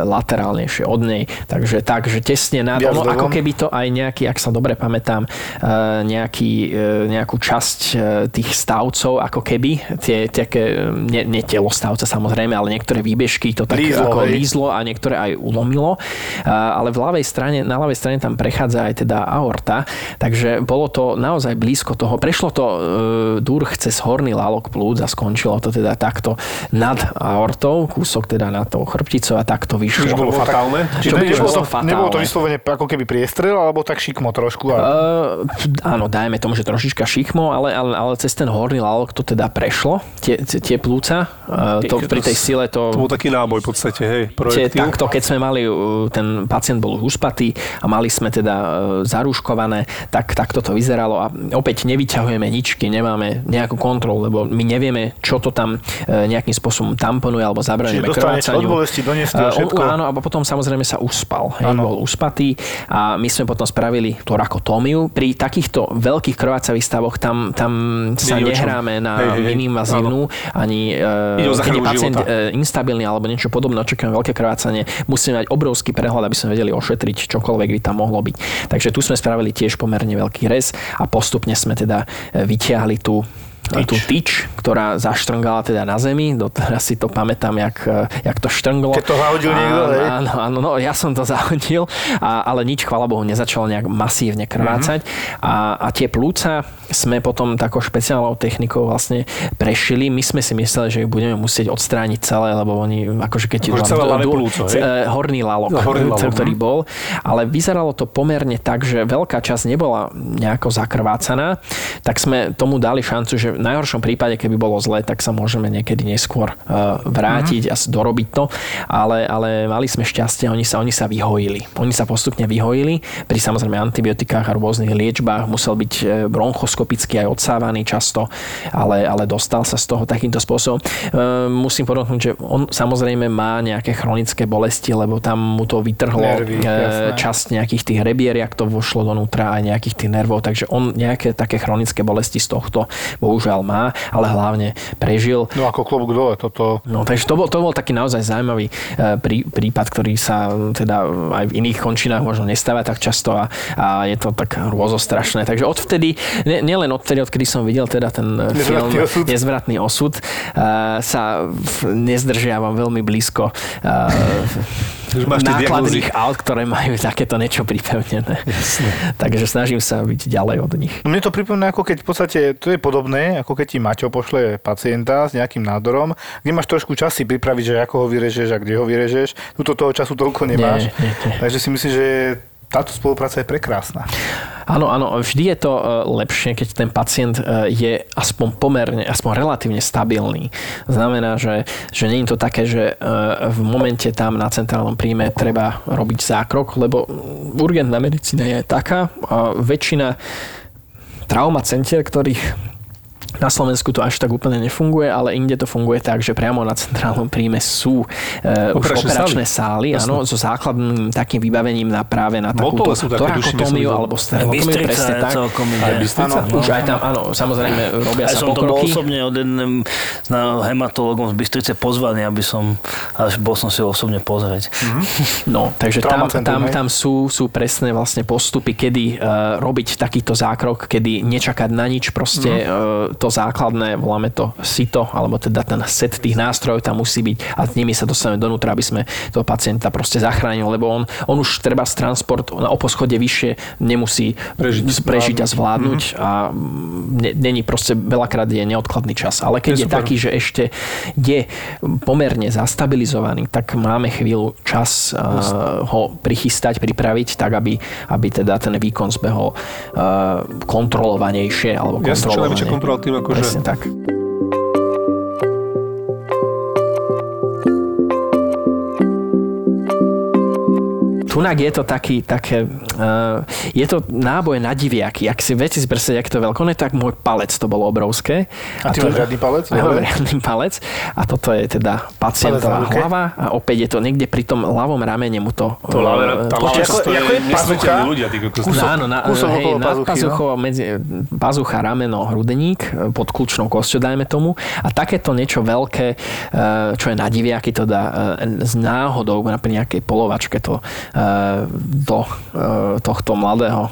Speaker 3: laterálnejšie od nej, takže tak, že tesne nad, ono, ako keby to aj nejaký, ak sa dobre pamätám, nejaký, nejakú časť tých stavcov, ako keby, tie, také, nie, nie stavca samozrejme, ale niektoré výbežky to tak lízlo, ako lízlo a niektoré niektoré aj ulomilo, ale v ľavej strane, na ľavej strane tam prechádza aj teda aorta, takže bolo to naozaj blízko toho. Prešlo to e, durch cez horný lálok plúc a skončilo to teda takto nad aortou, kúsok teda na tou chrbticou a takto vyšlo.
Speaker 2: Čiže bolo fatálne? Čiže to nebolo, to, fatálne. nebolo to vyslovene ako keby priestrel, alebo tak šikmo trošku? Ale...
Speaker 3: Uh, áno, dajme tomu, že trošička šikmo, ale, ale, ale cez ten horný lálok to teda prešlo, tie, tie plúca. Uh, to, pri tej sile to...
Speaker 4: To bol taký náboj v podstate, hej, projektil
Speaker 3: takto, keď sme mali, ten pacient bol uspatý a mali sme teda e, zarúškované, tak takto to vyzeralo a opäť nevyťahujeme ničky, nemáme nejakú kontrolu, lebo my nevieme, čo to tam e, nejakým spôsobom tamponuje alebo zabraňujeme
Speaker 2: krvácaniu. Od bolesti, všetko.
Speaker 3: Áno, a potom samozrejme sa uspal. Hej, bol uspatý a my sme potom spravili torakotómiu. Pri takýchto veľkých krvácavých stavoch tam, tam sa nehráme na minimazívnu, ani e, keď je pacient života. instabilný alebo niečo podobné, očakávame veľké krvácanie strane musíme mať obrovský prehľad, aby sme vedeli ošetriť čokoľvek by tam mohlo byť. Takže tu sme spravili tiež pomerne veľký rez a postupne sme teda e, vyťahli tú tyč. tú tyč, ktorá zaštrngala teda na zemi. Doteraz si to pamätám, jak, jak to štrnglo.
Speaker 2: Keď to zahodil niekto?
Speaker 3: Áno, áno, no ja som to zahodil, a, ale nič, chvala Bohu, nezačalo nejak masívne krvácať. Mm-hmm. A, a tie plúca sme potom takou špeciálnou technikou vlastne prešili. My sme si mysleli, že ich budeme musieť odstrániť celé, lebo oni akože keď...
Speaker 4: Akože celé d- plúco,
Speaker 3: hej? Eh, horný lalok, no, horný lalok, ktorý hm. bol. Ale vyzeralo to pomerne tak, že veľká časť nebola nejako zakrvácaná, tak sme tomu dali šancu, že najhoršom prípade, keby bolo zle, tak sa môžeme niekedy neskôr uh, vrátiť mm-hmm. a dorobiť to, ale, ale mali sme šťastie, oni sa, oni sa vyhojili. Oni sa postupne vyhojili pri samozrejme antibiotikách a rôznych liečbách, musel byť e, bronchoskopicky aj odsávaný často, ale, ale dostal sa z toho takýmto spôsobom. Uh, musím podotknúť, že on samozrejme má nejaké chronické bolesti, lebo tam mu to vytrhlo Nervy, časť nejakých tých rebieriak, to vošlo donútra aj nejakých tých nervov, takže on nejaké také chronické bolesti z tohto bohužiaľ má, ale hlavne prežil.
Speaker 2: No ako klobúk dole, toto...
Speaker 3: No takže to bol, to bol taký naozaj zaujímavý prí, prípad, ktorý sa teda aj v iných končinách možno nestáva tak často a, a je to tak rôzostrašné. Takže odvtedy, nielen odvtedy, odkedy som videl teda ten
Speaker 2: Nezvratný
Speaker 3: film
Speaker 2: osud.
Speaker 3: Nezvratný osud, uh, sa nezdržiavam veľmi blízko uh,
Speaker 4: máš
Speaker 3: nákladných aut, ktoré majú takéto niečo pripevnené. Jasne. Takže snažím sa byť ďalej od nich.
Speaker 2: No mne to pripomína, ako keď v podstate to je podobné, ako keď ti Maťo pošle pacienta s nejakým nádorom, kde máš trošku čas si pripraviť, že ako ho vyrežeš a kde ho vyrežeš. Tuto toho času toľko nemáš. Nie, nie, nie. Takže si myslím, že táto spolupráca je prekrásna.
Speaker 3: Áno, áno, vždy je to e, lepšie, keď ten pacient e, je aspoň pomerne, aspoň relatívne stabilný. Znamená, že, že nie je to také, že e, v momente tam na centrálnom príjme treba robiť zákrok, lebo urgentná medicína je taká, a väčšina trauma centier, ktorých na Slovensku to až tak úplne nefunguje, ale inde to funguje tak, že priamo na centrálnom príjme sú uh, už operačné sály, sály áno, so základným takým vybavením na práve na takúto torakotómiu alebo stereotomiu, presne tak.
Speaker 5: Aj
Speaker 3: áno, už aj tam, áno, samozrejme robia aj sa som pokroky.
Speaker 5: to bol osobne od jedným hematologom z Bystrice pozvaný, aby som, až bol som si ho osobne pozrieť. Mm-hmm.
Speaker 3: No, takže tam, tam, tam sú, sú presné vlastne postupy, kedy uh, robiť takýto zákrok, kedy nečakať na nič, proste mm-hmm. uh, to základné, voláme to sito, alebo teda ten set tých nástrojov tam musí byť a s nimi sa dostaneme donútra, aby sme toho pacienta proste zachránili, lebo on, on už treba z transport na oposchode vyššie nemusí prežiť, prežiť a zvládnuť mm-hmm. a není proste veľakrát je neodkladný čas. Ale keď je, je taký, že ešte je pomerne zastabilizovaný, tak máme chvíľu čas uh, ho prichystať, pripraviť tak, aby, aby teda ten výkon zbehol uh, kontrolovanejšie alebo kontrolovanejšie.
Speaker 4: kontrola tým akože...
Speaker 3: Presne tak. Tunak je to taký, také, uh, je to náboj na diviaky. Ak si veci si predstaviť, ak to veľko, ne, tak môj palec to bolo obrovské.
Speaker 2: A, a ty to, máš riadny palec?
Speaker 3: Ja mám riadny palec. A toto je teda pacientová hlava. A opäť je to niekde pri tom ľavom ramene mu to...
Speaker 4: To ľavé, tá ľava
Speaker 2: ako, ako je pazucha?
Speaker 4: ľudia,
Speaker 3: kúsok, áno, na, kúsok hej, nad pazuchou, medzi, pazucha, rameno, hrudeník, pod kľúčnou kosťou, dajme tomu. A takéto niečo veľké, čo je na diviaky, to dá z náhodou, napríklad nejakej polovačke to do e, tohto mladého e,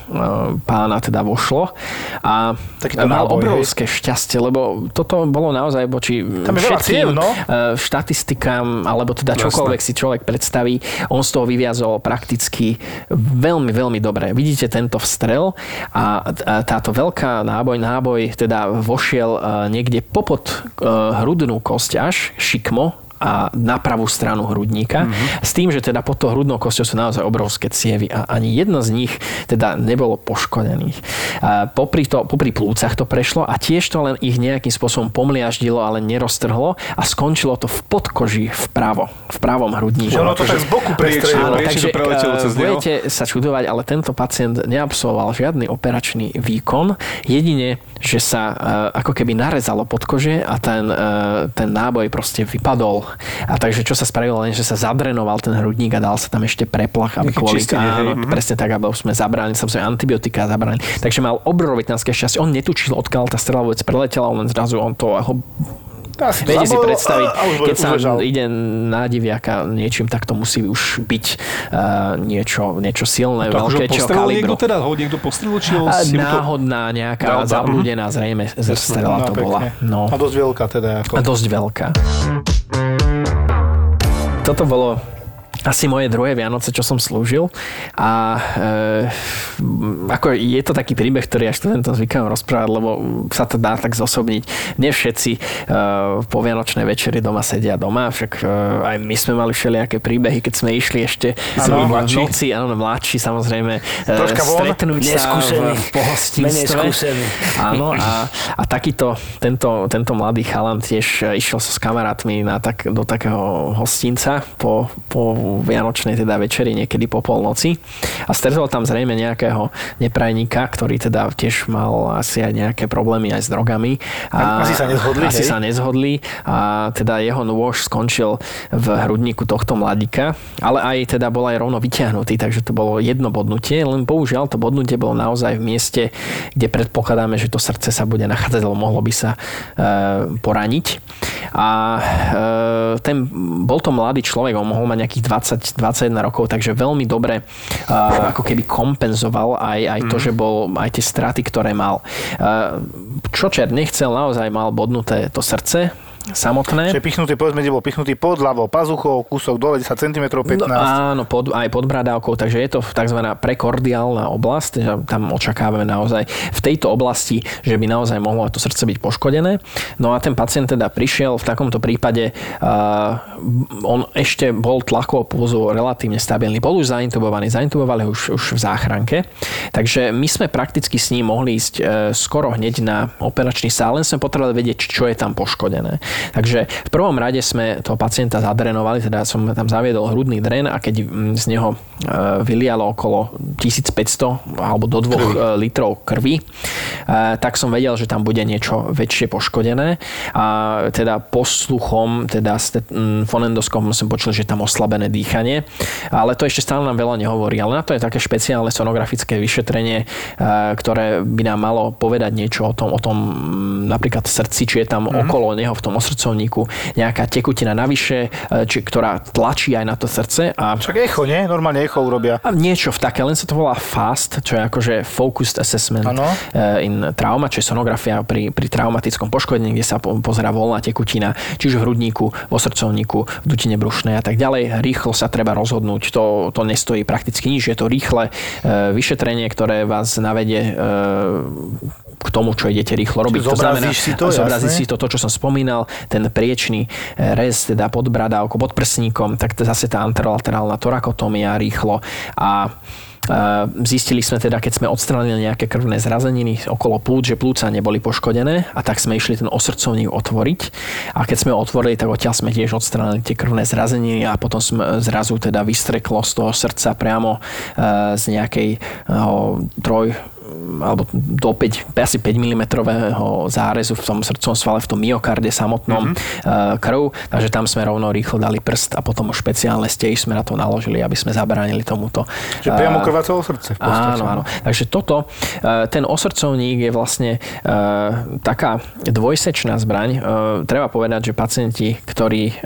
Speaker 3: pána teda vošlo a Taký mal náboj, obrovské hej. šťastie, lebo toto bolo naozaj voči všetkým
Speaker 2: no?
Speaker 3: E, štatistikám, alebo teda čokoľvek si človek predstaví, on z toho vyviazol prakticky veľmi, veľmi dobre. Vidíte tento vstrel a táto veľká náboj, náboj teda vošiel niekde popod hrudnú kosť až, šikmo, a na pravú stranu hrudníka. Mm-hmm. S tým, že teda pod tou hrudnou kosťou sú naozaj obrovské cievy a ani jedno z nich teda nebolo poškodených. A popri, to, popri plúcach to prešlo a tiež to len ich nejakým spôsobom pomliaždilo, ale neroztrhlo a skončilo to v podkoži vpravo, v pravom hrudníku.
Speaker 2: Ono to tak z boku
Speaker 3: prestrelilo. Takže uh, budete sa čudovať, ale tento pacient neabsolvoval žiadny operačný výkon. Jedine, že sa uh, ako keby narezalo podkože a ten, uh, ten náboj proste vypadol a takže čo sa spravilo, len že sa zadrenoval ten hrudník a dal sa tam ešte preplach, aby kvôli áno, mm-hmm. presne tak, aby sme zabrali, samozrejme antibiotika zabrali. Takže mal obrovitánske šťastie. On netučil, odkiaľ tá strela vôbec preletela, len zrazu on to ho Viete si predstaviť, a, a keď sa ide na diviaka niečím, tak to musí už byť uh, niečo, niečo silné, to veľké, čo kalibru.
Speaker 4: Niekto teda ho niekto postrelil? Či
Speaker 3: on náhodná nejaká zablúdená zrejme strela no, to pekne. bola. No.
Speaker 2: A dosť veľká teda. Ako...
Speaker 3: A dosť veľká. Toto bolo asi moje druhé Vianoce, čo som slúžil. A e, ako je to taký príbeh, ktorý ja študentom zvykám rozprávať, lebo sa to dá tak zosobniť. Nie všetci e, po Vianočnej večeri doma sedia doma, však e, aj my sme mali všelijaké príbehy, keď sme išli ešte ano, v noci, áno, mladší samozrejme, e, stretnúť sa v, pohostinstve. Áno, a, a takýto, tento, tento mladý chalan tiež išiel sa s kamarátmi na tak, do takého hostinca po, po vianočnej teda večeri niekedy po polnoci a stretol tam zrejme nejakého neprajníka, ktorý teda tiež mal asi aj nejaké problémy aj s drogami.
Speaker 2: A asi sa nezhodli,
Speaker 3: Asi
Speaker 2: hej?
Speaker 3: sa nezhodli a teda jeho nôž skončil v hrudníku tohto mladíka, ale aj teda bol aj rovno vyťahnutý, takže to bolo jedno bodnutie, len bohužiaľ to bodnutie bolo naozaj v mieste, kde predpokladáme, že to srdce sa bude nachádzať, lebo mohlo by sa e, poraniť. A e, ten, bol to mladý človek, on mohol mať nejakých 20, 21 rokov, takže veľmi dobre uh, ako keby kompenzoval aj, aj to, mm. že bol aj tie straty, ktoré mal. Uh, čo čer nechcel, naozaj mal bodnuté to srce, samotné.
Speaker 2: Čiže pichnutý, povedzme, kde bol pichnutý pod ľavou pazuchou, kúsok dole 10 cm, 15
Speaker 3: No, áno, pod, aj pod bradávkou, takže je to tzv. prekordiálna oblasť, že tam očakávame naozaj v tejto oblasti, že by naozaj mohlo to srdce byť poškodené. No a ten pacient teda prišiel v takomto prípade, uh, on ešte bol tlakovo pulzu relatívne stabilný, bol už zaintubovaný, zaintubovali už, už v záchranke, takže my sme prakticky s ním mohli ísť uh, skoro hneď na operačný sál, len sme potrebovali vedieť, čo je tam poškodené. Takže v prvom rade sme toho pacienta zadrenovali, teda som tam zaviedol hrudný dren a keď mm, z neho e, vylialo okolo 1500 alebo do 2 e, litrov krvi, e, tak som vedel, že tam bude niečo väčšie poškodené. A teda posluchom, teda s mm, fonendoskopom som počul, že tam oslabené dýchanie, ale to ešte stále nám veľa nehovorí, ale na to je také špeciálne sonografické vyšetrenie, ktoré by nám malo povedať niečo o tom, o tom mm, napríklad srdci, či je tam mm-hmm. okolo neho v tom srdcovníku nejaká tekutina navyše, e, či, ktorá tlačí aj na to srdce. A,
Speaker 2: Však echo, nie? Normálne echo urobia.
Speaker 3: A niečo v také, len sa to volá FAST, čo je akože Focused Assessment ano. E, in Trauma, čo je sonografia pri, pri traumatickom poškodení, kde sa pozera voľná tekutina, čiže v hrudníku, vo srdcovníku, v dutine brušnej a tak ďalej. Rýchlo sa treba rozhodnúť, to, to nestojí prakticky nič, je to rýchle e, vyšetrenie, ktoré vás navedie k tomu, čo idete rýchlo robiť.
Speaker 2: To znamená, si to,
Speaker 3: zobrazíš si to, to, čo som spomínal, ten priečný eh, rez, teda pod bradávkou, pod prsníkom, tak to zase tá anterolaterálna torakotomia rýchlo a eh, Zistili sme teda, keď sme odstránili nejaké krvné zrazeniny okolo plúc, že plúca neboli poškodené a tak sme išli ten osrdcovník otvoriť. A keď sme ho otvorili, tak odtiaľ sme tiež odstránili tie krvné zrazeniny a potom sme zrazu teda vystreklo z toho srdca priamo eh, z nejakej troj alebo do 5, asi 5 mm zárezu v tom srdcovom svale, v tom myokarde samotnom mm-hmm. krv, takže tam sme rovno rýchlo dali prst a potom už špeciálne stej sme na to naložili, aby sme zabránili tomuto.
Speaker 2: Čiže priamo krvácalo srdce. V
Speaker 3: áno, áno. Takže toto, eh, ten osrdcovník je vlastne taká dvojsečná zbraň. Treba povedať, že pacienti, ktorí,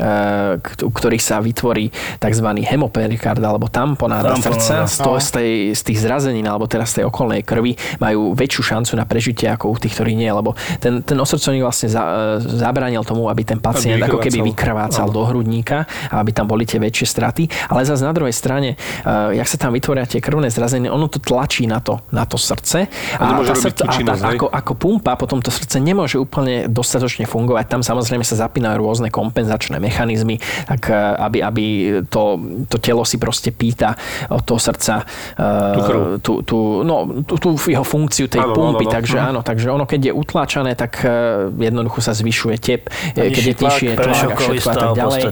Speaker 3: ktorých sa vytvorí tzv. hemoperikard alebo tamponáda srdca z, to, z, tej, z tých zrazenín alebo teraz z tej okolnej krvi majú väčšiu šancu na prežitie ako u tých, ktorí nie, lebo ten, ten osrdcovník vlastne za, e, zabránil tomu, aby ten pacient aby ako keby vykrvácal. do hrudníka a aby tam boli tie väčšie straty. Ale zase na druhej strane, uh, jak sa tam vytvoria tie krvné zrazenie, ono to tlačí na to, na to srdce. A, a, tá srdce, a tá, ako, ako pumpa potom to srdce nemôže úplne dostatočne fungovať. Tam samozrejme sa zapínajú rôzne kompenzačné mechanizmy, tak uh, aby, aby to, to telo si proste pýta od toho srdca uh, tú, tú, no, tú, tú jeho funkciu tej áno, pumpy, áno, takže áno. áno, takže ono keď je utláčané, tak uh, jednoducho sa zvyšuje tep, a keď je nižší je tlak a všetko a tak ďalej.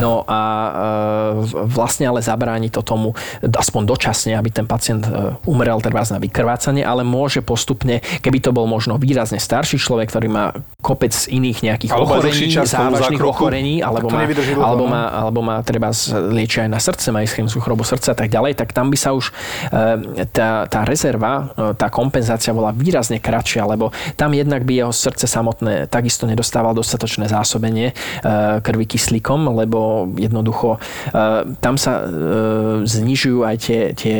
Speaker 3: No a uh, vlastne ale zabráni to tomu aspoň dočasne, aby ten pacient umrel treba na vykrvácanie, ale môže postupne, keby to bol možno výrazne starší človek, ktorý má kopec iných nejakých alebo ochorení, závažných ochorení, alebo má, alebo, má, alebo má treba liečia aj na srdce, má ischemickú chorobu srdca a tak ďalej, tak tam by sa už tá, tá rezerva tá kompenzácia bola výrazne kratšia, lebo tam jednak by jeho srdce samotné takisto nedostával dostatočné zásobenie krvi kyslíkom, lebo jednoducho tam sa znižujú aj tie, tie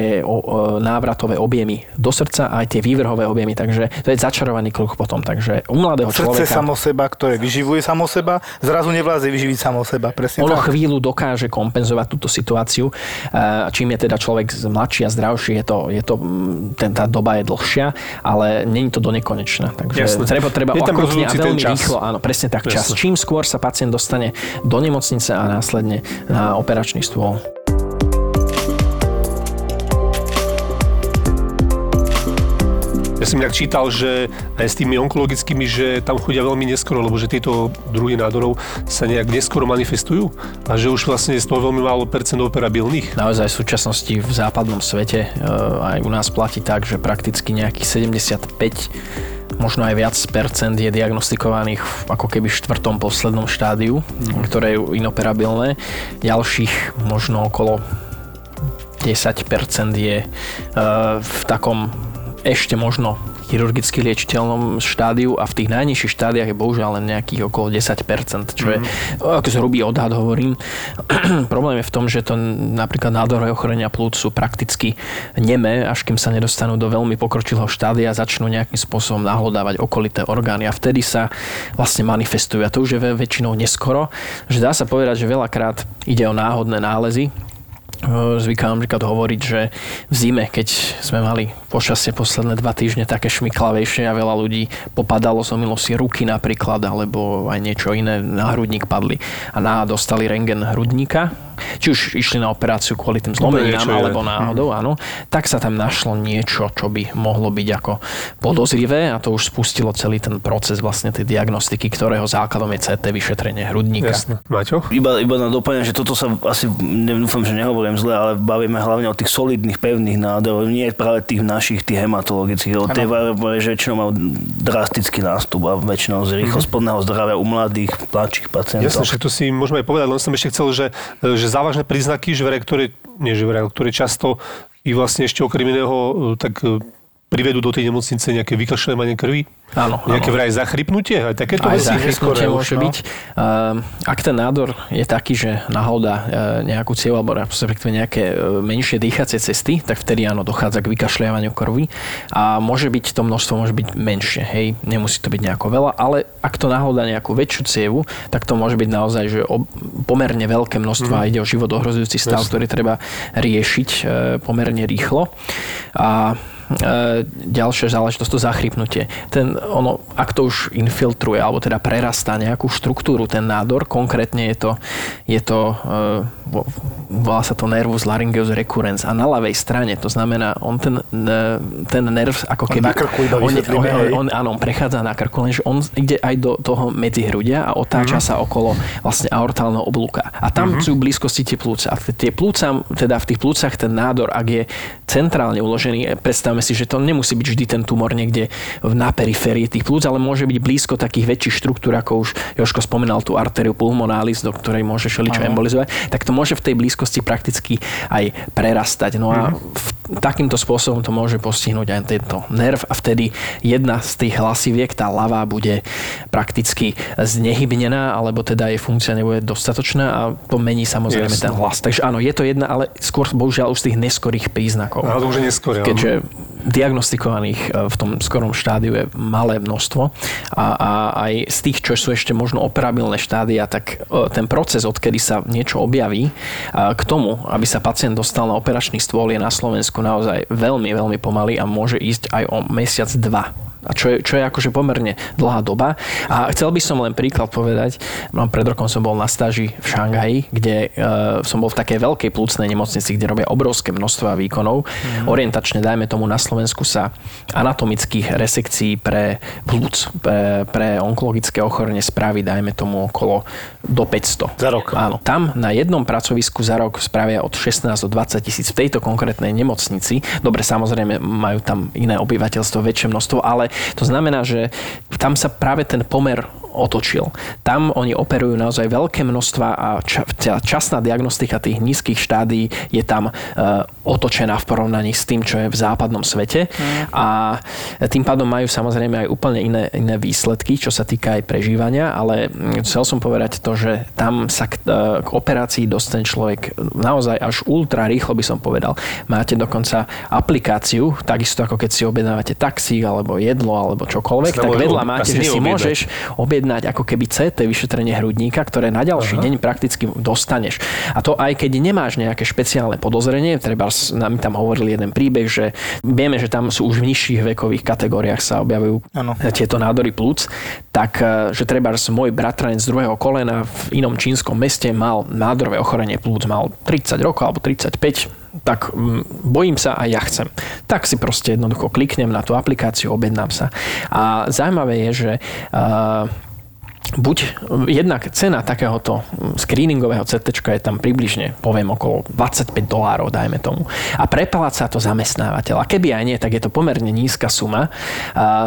Speaker 3: návratové objemy do srdca aj tie vývrhové objemy, takže to je začarovaný kruh potom. Takže u mladého
Speaker 2: Srdce
Speaker 3: človeka...
Speaker 2: samo seba, ktoré vyživuje samo seba, zrazu nevládze vyživiť samo seba. Presne
Speaker 3: ono
Speaker 2: tak.
Speaker 3: chvíľu dokáže kompenzovať túto situáciu. Čím je teda človek mladší a zdravší, je to, je to, ten, tá doba je dlhšia, ale není to do nekonečna. Takže Jasne. treba, treba
Speaker 4: je tam a
Speaker 3: veľmi
Speaker 4: čas.
Speaker 3: rýchlo, áno, presne tak čas. Čím skôr sa pacient dostane do nemocnice a následne na operačný stôl.
Speaker 4: Ja som inak čítal, že aj s tými onkologickými, že tam chodia veľmi neskoro, lebo že tieto druhy nádorov sa nejak neskoro manifestujú a že už vlastne je z toho veľmi málo percent operabilných.
Speaker 3: Naozaj v súčasnosti v západnom svete e, aj u nás platí tak, že prakticky nejakých 75 možno aj viac percent je diagnostikovaných ako keby v štvrtom poslednom štádiu, mm. ktoré je inoperabilné. Ďalších možno okolo 10% je uh, v takom ešte možno chirurgicky liečiteľnom štádiu a v tých najnižších štádiách je bohužiaľ len nejakých okolo 10%, čo je mm. ako zhrubý odhad hovorím. Problém je v tom, že to napríklad nádorové ochorenia plúc sú prakticky nemé, až kým sa nedostanú do veľmi pokročilého štádia a začnú nejakým spôsobom nahlodávať okolité orgány a vtedy sa vlastne manifestujú. A to už je väčšinou neskoro, že dá sa povedať, že veľakrát ide o náhodné nálezy, zvykám napríklad hovoriť, že v zime, keď sme mali počasie posledné dva týždne také šmiklavejšie a veľa ľudí popadalo, zomilo si ruky napríklad, alebo aj niečo iné, na hrudník padli a na dostali rengen hrudníka, či už išli na operáciu kvôli tým zlomeninám alebo náhodou, mhm. áno, tak sa tam našlo niečo, čo by mohlo byť ako podozrivé a to už spustilo celý ten proces vlastne tej diagnostiky, ktorého základom je CT vyšetrenie hrudníka.
Speaker 4: Jasne. Maťo?
Speaker 5: Iba, iba na doplňanie, že toto sa asi, dúfam, že nehovorím zle, ale bavíme hlavne o tých solidných, pevných nádorov, nie práve tých našich, tých hematologických, lebo tie väčšinou majú drastický nástup a väčšinou z rýchlo mm-hmm. spodného zdravia u mladých, mladších pacientov.
Speaker 4: Jasne, že to si môžeme aj povedať, len som ešte chcel, že, že že závažné príznaky žvere, ktoré, nie žvere, ktoré často i vlastne ešte okrem iného tak privedú do tej nemocnice nejaké vykašľovanie krvi?
Speaker 3: Áno.
Speaker 4: Nejaké vraj zachrypnutie? Aj takéto
Speaker 3: aj
Speaker 4: veci?
Speaker 3: zachrypnutie môže no. byť. Uh, ak ten nádor je taký, že nahoda uh, nejakú cieľ alebo respektíve nejaké uh, menšie dýchacie cesty, tak vtedy áno, dochádza k vykašľiavaniu krvi a môže byť to množstvo môže byť menšie, hej, nemusí to byť nejako veľa, ale ak to nahoda nejakú väčšiu cievu, tak to môže byť naozaj, že o, pomerne veľké množstvo mm. ide o život ohrozujúci stav, Jasne. ktorý treba riešiť uh, pomerne rýchlo. A ďalšia záležitosť, to zachrypnutie. Ten, ono, ak to už infiltruje, alebo teda prerastá nejakú štruktúru, ten nádor, konkrétne je to, je to e, volá sa to nervus laryngeus recurrens a na ľavej strane, to znamená, on ten, e, ten nerv ako keby...
Speaker 2: On na krku iba
Speaker 3: on, on, on, áno, on prechádza na krku, lenže on ide aj do toho medzihrudia a otáča uh-huh. sa okolo vlastne aortálneho oblúka. A tam uh-huh. sú blízkosti tie plúca. A tie plúca, teda v tých plúcach ten nádor, ak je centrálne uložený, predstav Predstavme si, že to nemusí byť vždy ten tumor niekde na periférii tých plúc, ale môže byť blízko takých väčších štruktúr, ako už Joško spomínal tú arteriu pulmonalis, do ktorej môže všeličo embolizovať, tak to môže v tej blízkosti prakticky aj prerastať. No a mhm. v, takýmto spôsobom to môže postihnúť aj tento nerv a vtedy jedna z tých hlasiviek, tá ľavá, bude prakticky znehybnená, alebo teda jej funkcia nebude dostatočná a to mení samozrejme Jasne. ten hlas. Takže áno, je to jedna, ale skôr bohužiaľ už z tých neskorých príznakov.
Speaker 4: Áno, už je neskôr,
Speaker 3: Keďže diagnostikovaných e, v tom skorom štádiu je malé množstvo. A, a aj z tých, čo sú ešte možno operabilné štádia, tak e, ten proces, odkedy sa niečo objaví, e, k tomu, aby sa pacient dostal na operačný stôl, je na Slovensku naozaj veľmi, veľmi pomalý a môže ísť aj o mesiac, dva a čo je, čo je akože pomerne dlhá doba. A chcel by som len príklad povedať, no, pred rokom som bol na stáži v Šanghaji, kde uh, som bol v takej veľkej plúcnej nemocnici, kde robia obrovské množstva výkonov. Mm. Orientačne, dajme tomu, na Slovensku sa anatomických resekcií pre plúc, pre, pre onkologické ochorenie spraví, dajme tomu, okolo do 500.
Speaker 2: Za rok.
Speaker 3: Áno. Tam na jednom pracovisku za rok spravia od 16 do 20 tisíc v tejto konkrétnej nemocnici. Dobre, samozrejme, majú tam iné obyvateľstvo, väčšie množstvo, ale to znamená, že tam sa práve ten pomer otočil. Tam oni operujú naozaj veľké množstva a časná diagnostika tých nízkych štádií je tam e, otočená v porovnaní s tým, čo je v západnom svete. Mm. A tým pádom majú samozrejme aj úplne iné, iné výsledky, čo sa týka aj prežívania, ale chcel som povedať to, že tam sa k, e, k operácii dostane človek naozaj až ultra rýchlo by som povedal. Máte dokonca aplikáciu, takisto ako keď si objednávate taxík alebo jedlo alebo čokoľvek, tak vedľa máte, že si môžeš objednať ako keby CT vyšetrenie hrudníka, ktoré na ďalší Aha. deň prakticky dostaneš. A to aj keď nemáš nejaké špeciálne podozrenie, treba nám tam hovorili jeden príbeh, že vieme, že tam sú už v nižších vekových kategóriách sa objavujú ano. tieto nádory plúc, tak e, že treba môj bratranec z druhého kolena v inom čínskom meste mal nádorové ochorenie plúc, mal 30 rokov alebo 35, tak bojím sa a ja chcem. Tak si proste jednoducho kliknem na tú aplikáciu, objednám sa. A zaujímavé je, že uh, buď jednak cena takéhoto screeningového CT je tam približne, poviem, okolo 25 dolárov, dajme tomu. A prepláca to zamestnávateľ. A keby aj nie, tak je to pomerne nízka suma.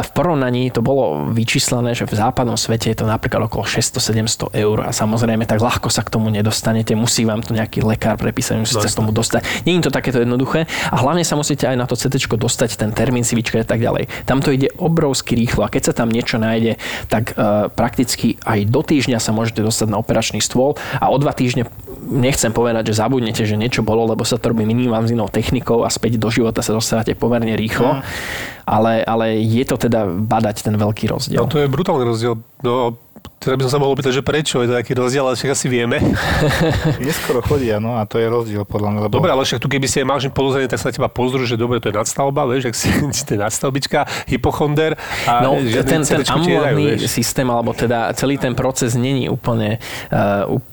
Speaker 3: V porovnaní to bolo vyčíslené, že v západnom svete je to napríklad okolo 600-700 eur. A samozrejme, tak ľahko sa k tomu nedostanete. Musí vám to nejaký lekár prepísať, musíte sa k tomu dostať. Nie je to takéto jednoduché. A hlavne sa musíte aj na to CT dostať, ten termín si vyčkať a tak ďalej. Tam to ide obrovsky rýchlo a keď sa tam niečo nájde, tak uh, prakticky aj do týždňa sa môžete dostať na operačný stôl a o dva týždne nechcem povedať, že zabudnete, že niečo bolo, lebo sa to robí minimálnou technikou a späť do života sa dostávate pomerne rýchlo. Mm. Ale, ale je to teda badať ten veľký rozdiel.
Speaker 4: No to je brutálny rozdiel. No, teda by som sa mohol pýtať, že prečo je to taký rozdiel, ale však asi vieme.
Speaker 2: Neskoro chodia, no a to je rozdiel podľa mňa.
Speaker 4: Lebo... Dobre, ale však tu keby si mal podozrenie, tak sa na teba pozrú, že dobre, to je nadstavba, vieš, ak si, to je nadstavbička, hypochonder.
Speaker 3: A no, ten, ten ambulantný systém, alebo teda celý ten proces není úplne, uh, up,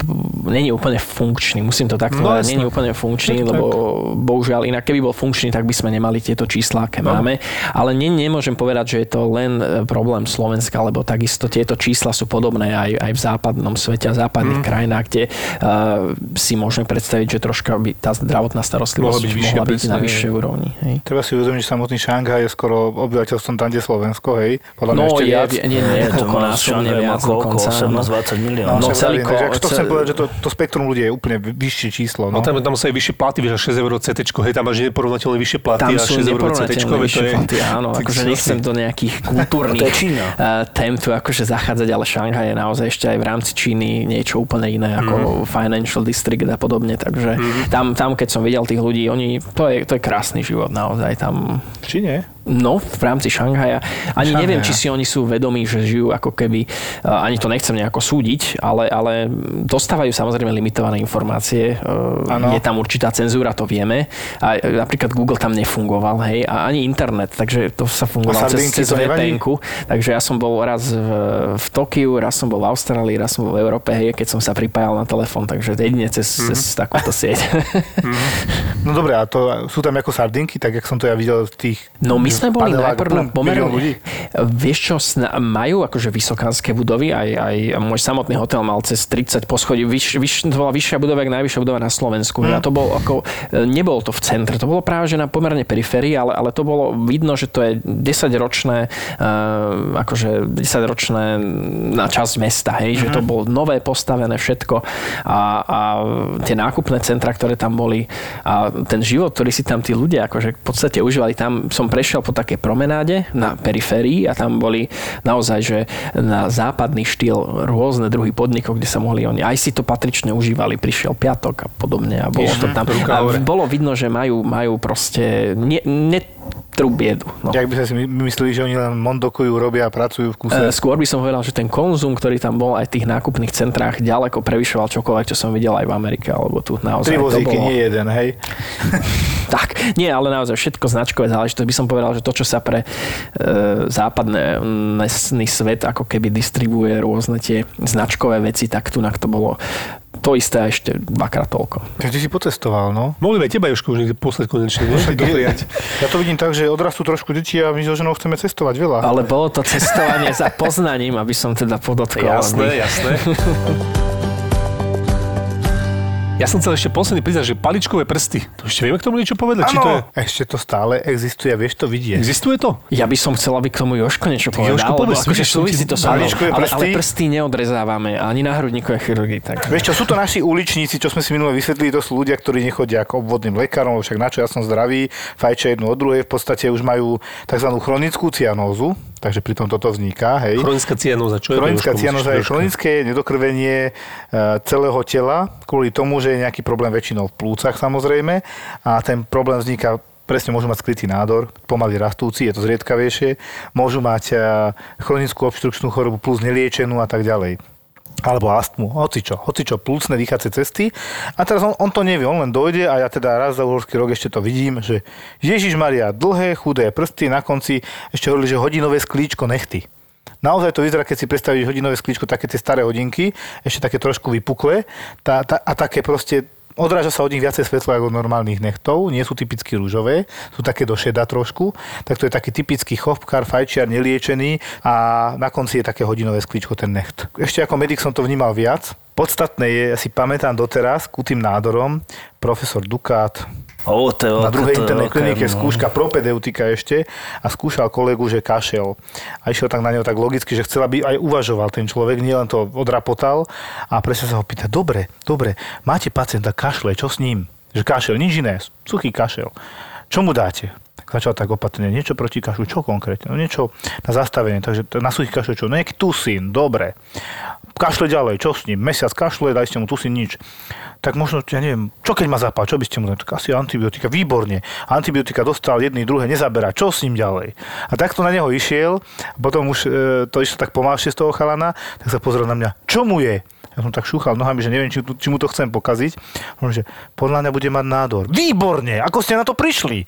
Speaker 3: není úplne funkčný, musím to takto no, povedať, není úplne funkčný, tak, lebo tak. bohužiaľ, inak keby bol funkčný, tak by sme nemali tieto čísla, aké no. máme. Ale ne, nemôžem povedať, že je to len e, problém Slovenska, lebo takisto tieto čísla sú podobné aj, aj v západnom svete a západných mm. krajinách, kde uh, si môžeme predstaviť, že troška by tá zdravotná starostlivosť mohla byť, vyššia, mohla byť na vyššej úrovni. Hej.
Speaker 2: Treba si uvedomiť, že samotný Šanghaj je skoro obyvateľstvom tam, kde Slovensko, hej?
Speaker 3: Podľa no, ešte je, viac. Nie, nie, niekoľko násobne viac dokonca.
Speaker 5: 18-20 miliónov.
Speaker 2: No, no celý ko, to chcem povedať, že to, to spektrum ľudí je úplne vyššie číslo.
Speaker 4: No, no tam, tam sú aj vyššie platy, vieš, 6 eur CT, hej, tam máš neporovnateľne vyššie platy
Speaker 3: tam a 6 eur CT. Áno, akože nechcem do nejakých kultúrnych tém tu akože zachádzať, ale Šanghaj je naozaj ešte aj v rámci Číny niečo úplne iné ako mm. Financial District a podobne, takže mm. tam, tam keď som videl tých ľudí, oni, to je, to je krásny život naozaj tam.
Speaker 2: Číne?
Speaker 3: No, v rámci Šanghaja. Ani Šanghaja. neviem, či si oni sú vedomí, že žijú ako keby, ani to nechcem nejako súdiť, ale, ale dostávajú samozrejme limitované informácie. Ano. Je tam určitá cenzúra, to vieme. A napríklad Google tam nefungoval, hej, a ani internet, takže to sa fungovalo cez, cez vpn Takže ja som bol raz v, v Tokiu, raz som bol v Austrálii, raz som bol v Európe, hej, keď som sa pripájal na telefón, takže jedine cez, mm-hmm. cez takúto sieť.
Speaker 2: Mm-hmm. No dobré, a to sú tam ako sardinky, tak jak som to ja videl v tých
Speaker 3: No my sme boli najprv na pomerne... Vieš čo, majú akože vysokánske budovy, aj, aj môj samotný hotel mal cez 30 poschodí, vyš, vyš, to bola vyššia budova, ako najvyššia budova na Slovensku. Mm. A to bol ako, nebolo to v centre, to bolo práve že na pomerne periférii, ale, ale to bolo vidno, že to je 10-ročné, uh, akože 10-ročné na časť mesta, hej, mm. že to mhm. bolo nové postavené všetko a, a tie nákupné centra, ktoré tam boli a ten život, ktorý si tam tí ľudia akože v podstate užívali, tam som prešiel po takej promenáde na periférii a tam boli naozaj, že na západný štýl rôzne druhy podnikov, kde sa mohli oni aj si to patrične užívali. Prišiel piatok a podobne a bolo to tam. A bolo vidno, že majú, majú proste ne, ne, trú biedu.
Speaker 2: No. Jak by sa si mysleli, že oni len mondokujú, robia a pracujú v kuse?
Speaker 3: E, skôr by som povedal, že ten konzum, ktorý tam bol aj v tých nákupných centrách, ďaleko prevyšoval čokoľvek, čo som videl aj v Amerike, alebo tu naozaj.
Speaker 2: Tri vozíky, bolo... nie jeden, hej?
Speaker 3: tak, nie, ale naozaj všetko značkové záležitosti. By som povedal, že to, čo sa pre e, západný svet ako keby distribuje rôzne tie značkové veci, tak tu to bolo to isté a ešte dvakrát toľko.
Speaker 2: Takže si pocestoval, no?
Speaker 4: Mohli teba Jožko už niekde poslať konečne?
Speaker 2: Ja to vidím tak, že odrastú trošku deti a my so ženou chceme cestovať veľa.
Speaker 3: Ale bolo to cestovanie za poznaním, aby som teda podotkol.
Speaker 4: Jasné, jasné. Ja som chcel ešte posledný priznať, že paličkové prsty. To ešte vieme k tomu niečo povedať? Či to je...
Speaker 2: ešte to stále existuje, vieš to vidieť.
Speaker 4: Existuje to?
Speaker 3: Ja by som chcel, aby k tomu Joško niečo povedal.
Speaker 4: Jožko, povedz,
Speaker 3: akože súvisí to so mnou.
Speaker 2: Paličkové
Speaker 3: Ale,
Speaker 2: prsty?
Speaker 3: ale prsty neodrezávame ani na hrudníkovej chirurgii. Tak.
Speaker 2: Vieš čo, sú to naši uličníci, čo sme si minule vysvetlili, to sú ľudia, ktorí nechodia ako obvodným lekárom, však na čo ja som zdravý, fajčia jednu od druhej, v podstate už majú tzv. chronickú cianózu, takže pri tom toto vzniká, hej.
Speaker 4: Chronická cianóza, čo je
Speaker 2: Chronická
Speaker 4: Musíš
Speaker 2: je chronické nedokrvenie e, celého tela kvôli tomu, že je nejaký problém väčšinou v plúcach samozrejme. A ten problém vzniká presne môžu mať skrytý nádor, pomaly rastúci, je to zriedkavejšie, môžu mať e, chronickú obštrukčnú chorobu plus neliečenú a tak ďalej alebo astmu, hocičo, hocičo, plúcne dýchacie cesty. A teraz on, on to nevie, on len dojde a ja teda raz za uhorský rok ešte to vidím, že Ježiš Maria, dlhé, chudé prsty, na konci ešte hovorili, že hodinové sklíčko nechty. Naozaj to vyzerá, keď si predstavíš hodinové sklíčko, také tie staré hodinky, ešte také trošku vypuklé tá, tá, a také proste odráža sa od nich viacej svetla ako od normálnych nechtov, nie sú typicky rúžové, sú také do šeda trošku, tak to je taký typický chopkár, fajčiar, neliečený a na konci je také hodinové sklíčko ten necht. Ešte ako medic som to vnímal viac. Podstatné je, ja si pamätám doteraz, ku tým nádorom, profesor Dukát,
Speaker 5: O, to je
Speaker 2: na druhej internej klinike
Speaker 5: no.
Speaker 2: skúška propedeutika ešte a skúšal kolegu, že kašel. A išiel tak na neho tak logicky, že chcel, aby aj uvažoval ten človek, nielen to odrapotal a presne sa ho pýta, dobre, dobre, máte pacienta kašle, čo s ním? Že kašel, nič iné, suchý kašel. Čo mu dáte? Začal tak opatrne, niečo proti kašlu, čo konkrétne? No niečo na zastavenie, takže na suchý kašel čo? No nejaký tusín, dobre. Kašle ďalej, čo s ním? Mesiac kašle, daj ste mu tusín, nič. Tak možno, ja neviem, čo keď ma zapá, čo by ste mu dali? Tak asi antibiotika, výborne. Antibiotika dostal jedný, druhé, nezaberá, čo s ním ďalej? A takto na neho išiel, potom už e, to išlo tak pomalšie z toho chalana, tak sa pozrel na mňa, čo mu je? Ja som tak šúchal nohami, že neviem, či, tu- či mu to chcem pokaziť. On že podľa mňa bude mať nádor. Výborne! Ako ste na to prišli?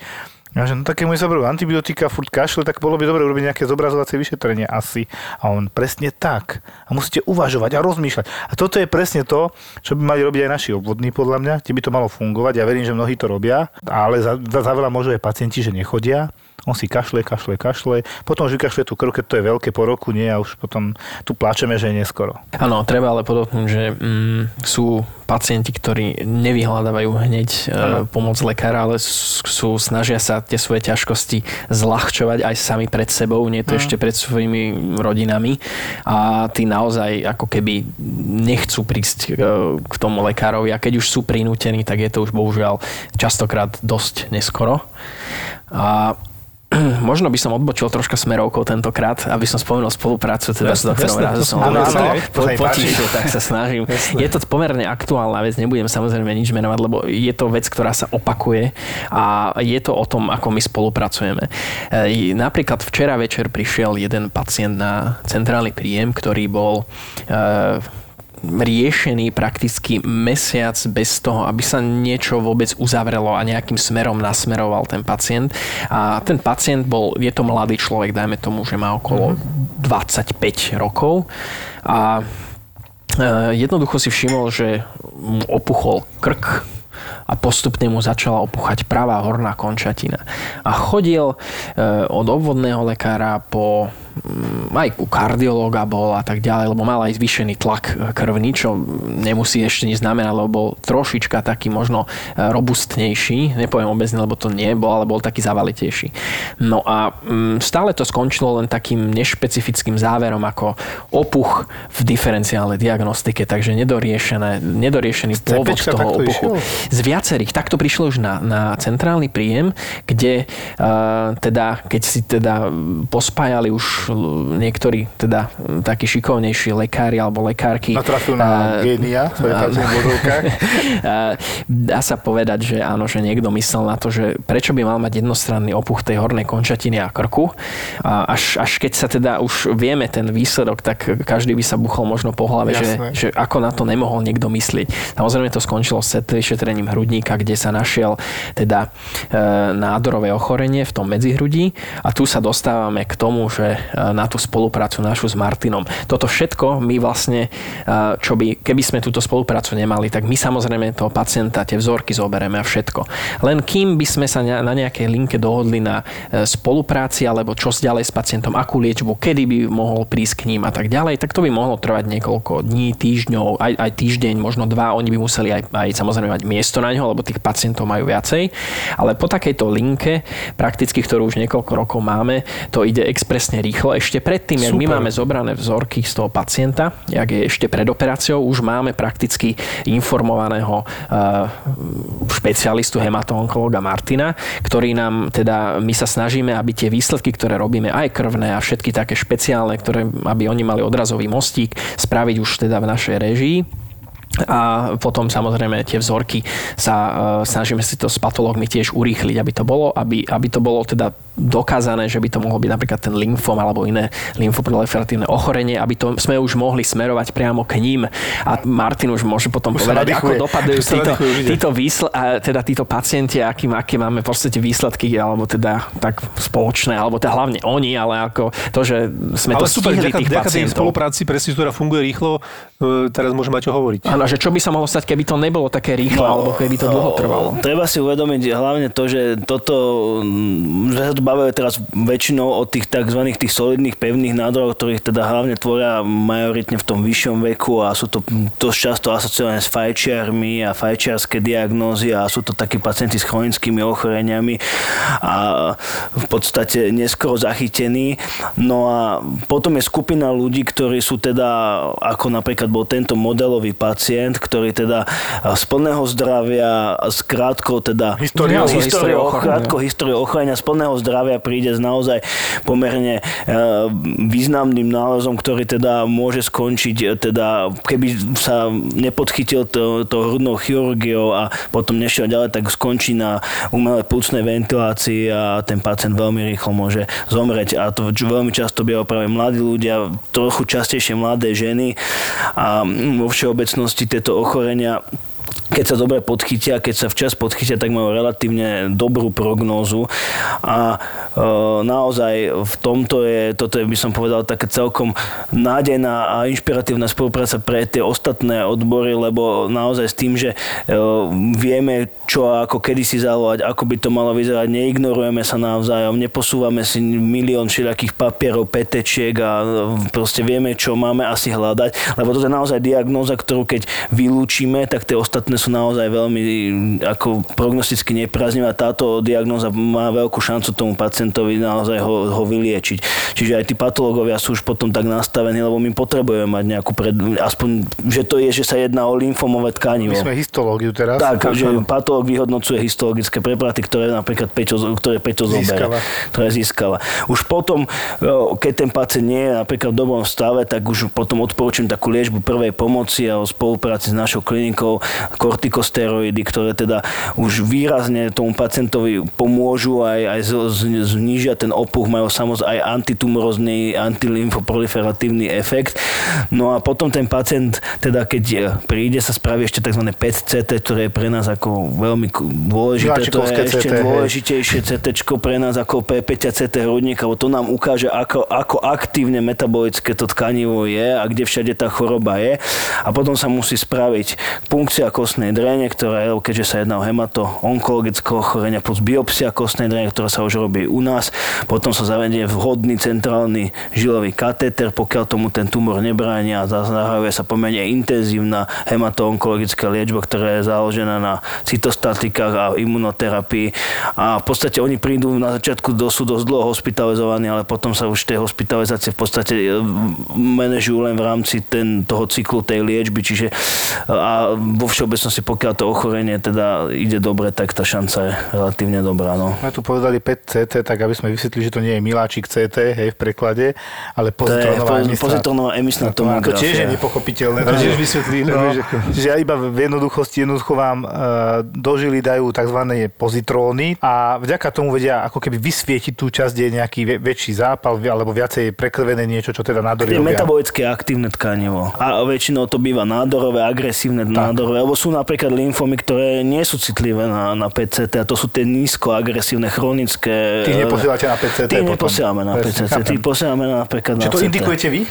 Speaker 2: Ja, že no také mu zaberú antibiotika, furt kašle, tak bolo by dobre urobiť nejaké zobrazovacie vyšetrenie asi. A on presne tak. A musíte uvažovať a rozmýšľať. A toto je presne to, čo by mali robiť aj naši obvodní, podľa mňa, kde by to malo fungovať. Ja verím, že mnohí to robia, ale za, za, za veľa môžu aj pacienti, že nechodia. On si kašle, kašle, kašle. Potom už vykašle tú krv, keď to je veľké po roku, nie, a už potom tu pláčeme, že je neskoro.
Speaker 3: Áno, treba ale podotknúť, že mm, sú pacienti, ktorí nevyhľadávajú hneď e, pomoc lekára, ale sú, snažia sa tie svoje ťažkosti zľahčovať aj sami pred sebou, nie to ešte pred svojimi rodinami a tí naozaj ako keby nechcú prísť e, k tomu lekárovi a keď už sú prinútení, tak je to už bohužiaľ častokrát dosť neskoro. A možno by som odbočil troška smerovkou tentokrát, aby som spomenul spoluprácu teda s doktorom Razusom.
Speaker 2: áno, áno, páči.
Speaker 3: potišie, tak sa snažím. Je to pomerne aktuálna vec, nebudem samozrejme nič menovať, lebo je to vec, ktorá sa opakuje a je to o tom, ako my spolupracujeme. E, Napríklad včera večer prišiel jeden pacient na centrálny príjem, ktorý bol e, riešený prakticky mesiac bez toho, aby sa niečo vôbec uzavrelo a nejakým smerom nasmeroval ten pacient. A ten pacient bol, je to mladý človek, dajme tomu, že má okolo 25 rokov a e, jednoducho si všimol, že mu opuchol krk a postupne mu začala opuchať pravá horná končatina. A chodil e, od obvodného lekára po aj u kardiológa bol a tak ďalej, lebo mal aj zvýšený tlak krvný, čo nemusí ešte nič znamenať, lebo bol trošička taký možno e, robustnejší, nepoviem obezný, lebo to nie bol, ale bol taký zavalitejší. No a mm, stále to skončilo len takým nešpecifickým záverom ako opuch v diferenciálnej diagnostike, takže nedoriešené, nedoriešený pôvod
Speaker 2: CPčka
Speaker 3: toho opuchu.
Speaker 2: išiel?
Speaker 3: Z viacerých. Takto prišlo už na, na centrálny príjem, kde uh, teda, keď si teda pospájali už niektorí teda m, takí šikovnejší lekári alebo lekárky.
Speaker 2: Natrafil na
Speaker 3: eh,
Speaker 2: génia, vodovkách.
Speaker 3: Eh, Dá sa povedať, že áno, že niekto myslel na to, že prečo by mal mať jednostranný opuch tej hornej končatiny a krku. A až, až keď sa teda už vieme ten výsledok, tak každý by sa buchol možno po hlave, že,
Speaker 2: Jasné.
Speaker 3: že ako na to nemohol niekto myslieť. Samozrejme to skončilo s vyšetrením hrudníka, kde sa našiel teda e, nádorové ochorenie v tom medzihrudí a tu sa dostávame k tomu, že e, na tú spoluprácu našu s Martinom. Toto všetko my vlastne, čo by, keby sme túto spoluprácu nemali, tak my samozrejme toho pacienta, tie vzorky zoberieme a všetko. Len kým by sme sa na nejakej linke dohodli na e, spolupráci alebo čo ďalej s pacientom, akú liečbu, kedy by mohol prísť k ním a tak ďalej, tak to by mohlo trvať niekoľko dní, týždňov, aj, aj týždeň, možno dva. Oni by museli aj, aj samozrejme mať miesto na ňo, lebo tých pacientov majú viacej. Ale po takejto linke, prakticky, ktorú už niekoľko rokov máme, to ide expresne rýchlo. Ešte predtým, jak my máme zobrané vzorky z toho pacienta, jak je ešte pred operáciou, už máme prakticky informovaného uh, špecialistu hematonkologa Martina, ktorý nám teda, my sa snažíme, aby tie výsledky, ktoré robíme, aj krvné a všetky také špeciálne, ktoré, aby oni mali odrazový mostík, spraviť už teda v našej režii a potom samozrejme tie vzorky sa uh, snažíme si to s patológmi tiež urýchliť, aby to bolo, aby, aby to bolo teda dokázané, že by to mohol byť napríklad ten lymfom alebo iné lymfoproliferatívne ochorenie, aby to sme už mohli smerovať priamo k ním. A Martin už môže potom už povedať, ako dopadajú títo, títo, výsl- a teda títo pacienti, aký, aké máme v podstate výsledky, alebo teda tak spoločné, alebo teda hlavne oni, ale ako to, že sme ale to super, stihli ďaká, tých ďaká pacientov.
Speaker 4: spolupráci, presne, ktorá funguje rýchlo, e, teraz môžeme mať čo hovoriť.
Speaker 3: Áno, že čo by sa mohlo stať, keby to nebolo také rýchlo, no, alebo keby to dlho trvalo.
Speaker 5: Treba si uvedomiť hlavne to, že toto, že bavíme teraz väčšinou o tých tzv. tých solidných pevných nádoroch, ktorých teda hlavne tvoria majoritne v tom vyššom veku a sú to dosť často asociované s fajčiarmi a fajčiarske diagnózy a sú to takí pacienti s chronickými ochoreniami a v podstate neskoro zachytení. No a potom je skupina ľudí, ktorí sú teda, ako napríklad bol tento modelový pacient, ktorý teda z plného zdravia, s krátkou teda
Speaker 2: históriou,
Speaker 5: históriou, krátkou históriou ochorenia, z plného zdravia príde s naozaj pomerne e, významným nálezom, ktorý teda môže skončiť, e, teda keby sa nepodchytil to, to hrudnou chirurgiou a potom nešiel ďalej, tak skončí na umelej plúcnej ventilácii a ten pacient veľmi rýchlo môže zomrieť. A to veľmi často bývajú práve mladí ľudia, trochu častejšie mladé ženy a vo všeobecnosti tieto ochorenia keď sa dobre podchytia, keď sa včas podchytia, tak majú relatívne dobrú prognózu. A e, naozaj v tomto je, toto je, by som povedal, také celkom nádejná a inšpiratívna spolupráca pre tie ostatné odbory, lebo naozaj s tým, že e, vieme, čo a ako kedy si zavolať, ako by to malo vyzerať, neignorujeme sa navzájom, neposúvame si milión všelijakých papierov, petečiek a e, proste vieme, čo máme asi hľadať, lebo to je naozaj diagnóza, ktorú keď vylúčime, tak tie ostatné sú naozaj veľmi ako prognosticky nepriaznivá. Táto diagnóza má veľkú šancu tomu pacientovi naozaj ho, ho vyliečiť. Čiže aj tí patológovia sú už potom tak nastavení, lebo my potrebujeme mať nejakú pred, aspoň, že to je, že sa jedná o lymfomové tkanivo.
Speaker 2: My sme histológiu teraz.
Speaker 5: Tak, že patológ vyhodnocuje histologické preparaty, ktoré napríklad Peťo, ktoré Peťo zoberie, ktoré získava. Už potom, keď ten pacient nie je napríklad v dobrom stave, tak už potom odporúčam takú liečbu prvej pomoci a o spolupráci s našou klinikou kortikosteroidy, ktoré teda už výrazne tomu pacientovi pomôžu aj, aj znižia ten opuch, majú samozrejme aj antitumorozný, antilymfoproliferatívny efekt. No a potom ten pacient, teda keď príde, sa spraví ešte tzv. PET-CT, ktoré je pre nás ako veľmi dôležité. To je ešte CT, dôležitejšie CT pre nás ako P5 CT hrudníka, lebo to nám ukáže, ako, ako aktívne metabolické to tkanivo je a kde všade tá choroba je. A potom sa musí spraviť punkcia kostnej kostnej drene, ktorá keďže sa jedná o hemato onkologické ochorenia plus biopsia kostnej drene, ktorá sa už robí u nás. Potom sa zavedie vhodný centrálny žilový katéter, pokiaľ tomu ten tumor nebráni a zahajuje sa pomerne intenzívna hemato-onkologická liečba, ktorá je založená na cytostatikách a imunoterapii. A v podstate oni prídu na začiatku do dosť dlho hospitalizovaní, ale potom sa už tej hospitalizácie v podstate e, manažujú len v rámci ten, toho cyklu tej liečby, čiže a vo všeobecnosti všeobecnosti, pokiaľ to ochorenie teda ide dobre, tak tá šanca je relatívne dobrá. No.
Speaker 2: My tu povedali 5 CT, tak aby sme vysvetlili, že to nie je miláčik CT, hej, v preklade, ale pozitronová emisná.
Speaker 5: Pozitronová emisná tomografia.
Speaker 2: To tiež je nepochopiteľné. To tiež vysvetlí. No, že iba v jednoduchosti jednoducho vám uh, dožili dajú tzv. pozitróny a vďaka tomu vedia ako keby vysvietiť tú časť, kde je nejaký väčší zápal alebo viacej prekrvené niečo, čo teda nádory
Speaker 5: robia. metabolické aktívne tkanivo. A väčšinou to býva nádorové, agresívne nádorové, lebo sú napríklad lymfomy, ktoré nie sú citlivé na, na PCT a to sú tie nízko agresívne, chronické.
Speaker 2: Ty neposielate na PCT
Speaker 5: Ty neposielame na PCT, ty posielame napríklad
Speaker 2: Čiže
Speaker 5: na
Speaker 2: to
Speaker 5: CT.
Speaker 2: indikujete vy?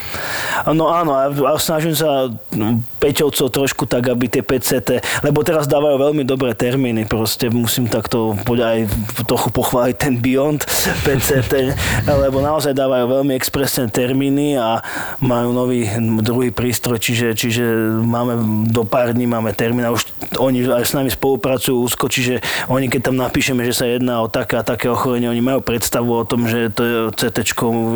Speaker 5: No áno, a, a snažím sa no, Peťovcov trošku tak, aby tie PCT, lebo teraz dávajú veľmi dobré termíny, proste musím takto aj trochu pochváliť ten Beyond PCT, lebo naozaj dávajú veľmi expresné termíny a majú nový druhý prístroj, čiže, čiže máme do pár dní máme termín a už oni aj s nami spolupracujú úzko, čiže oni keď tam napíšeme, že sa jedná o také a také ochorenie, oni majú predstavu o tom, že to CT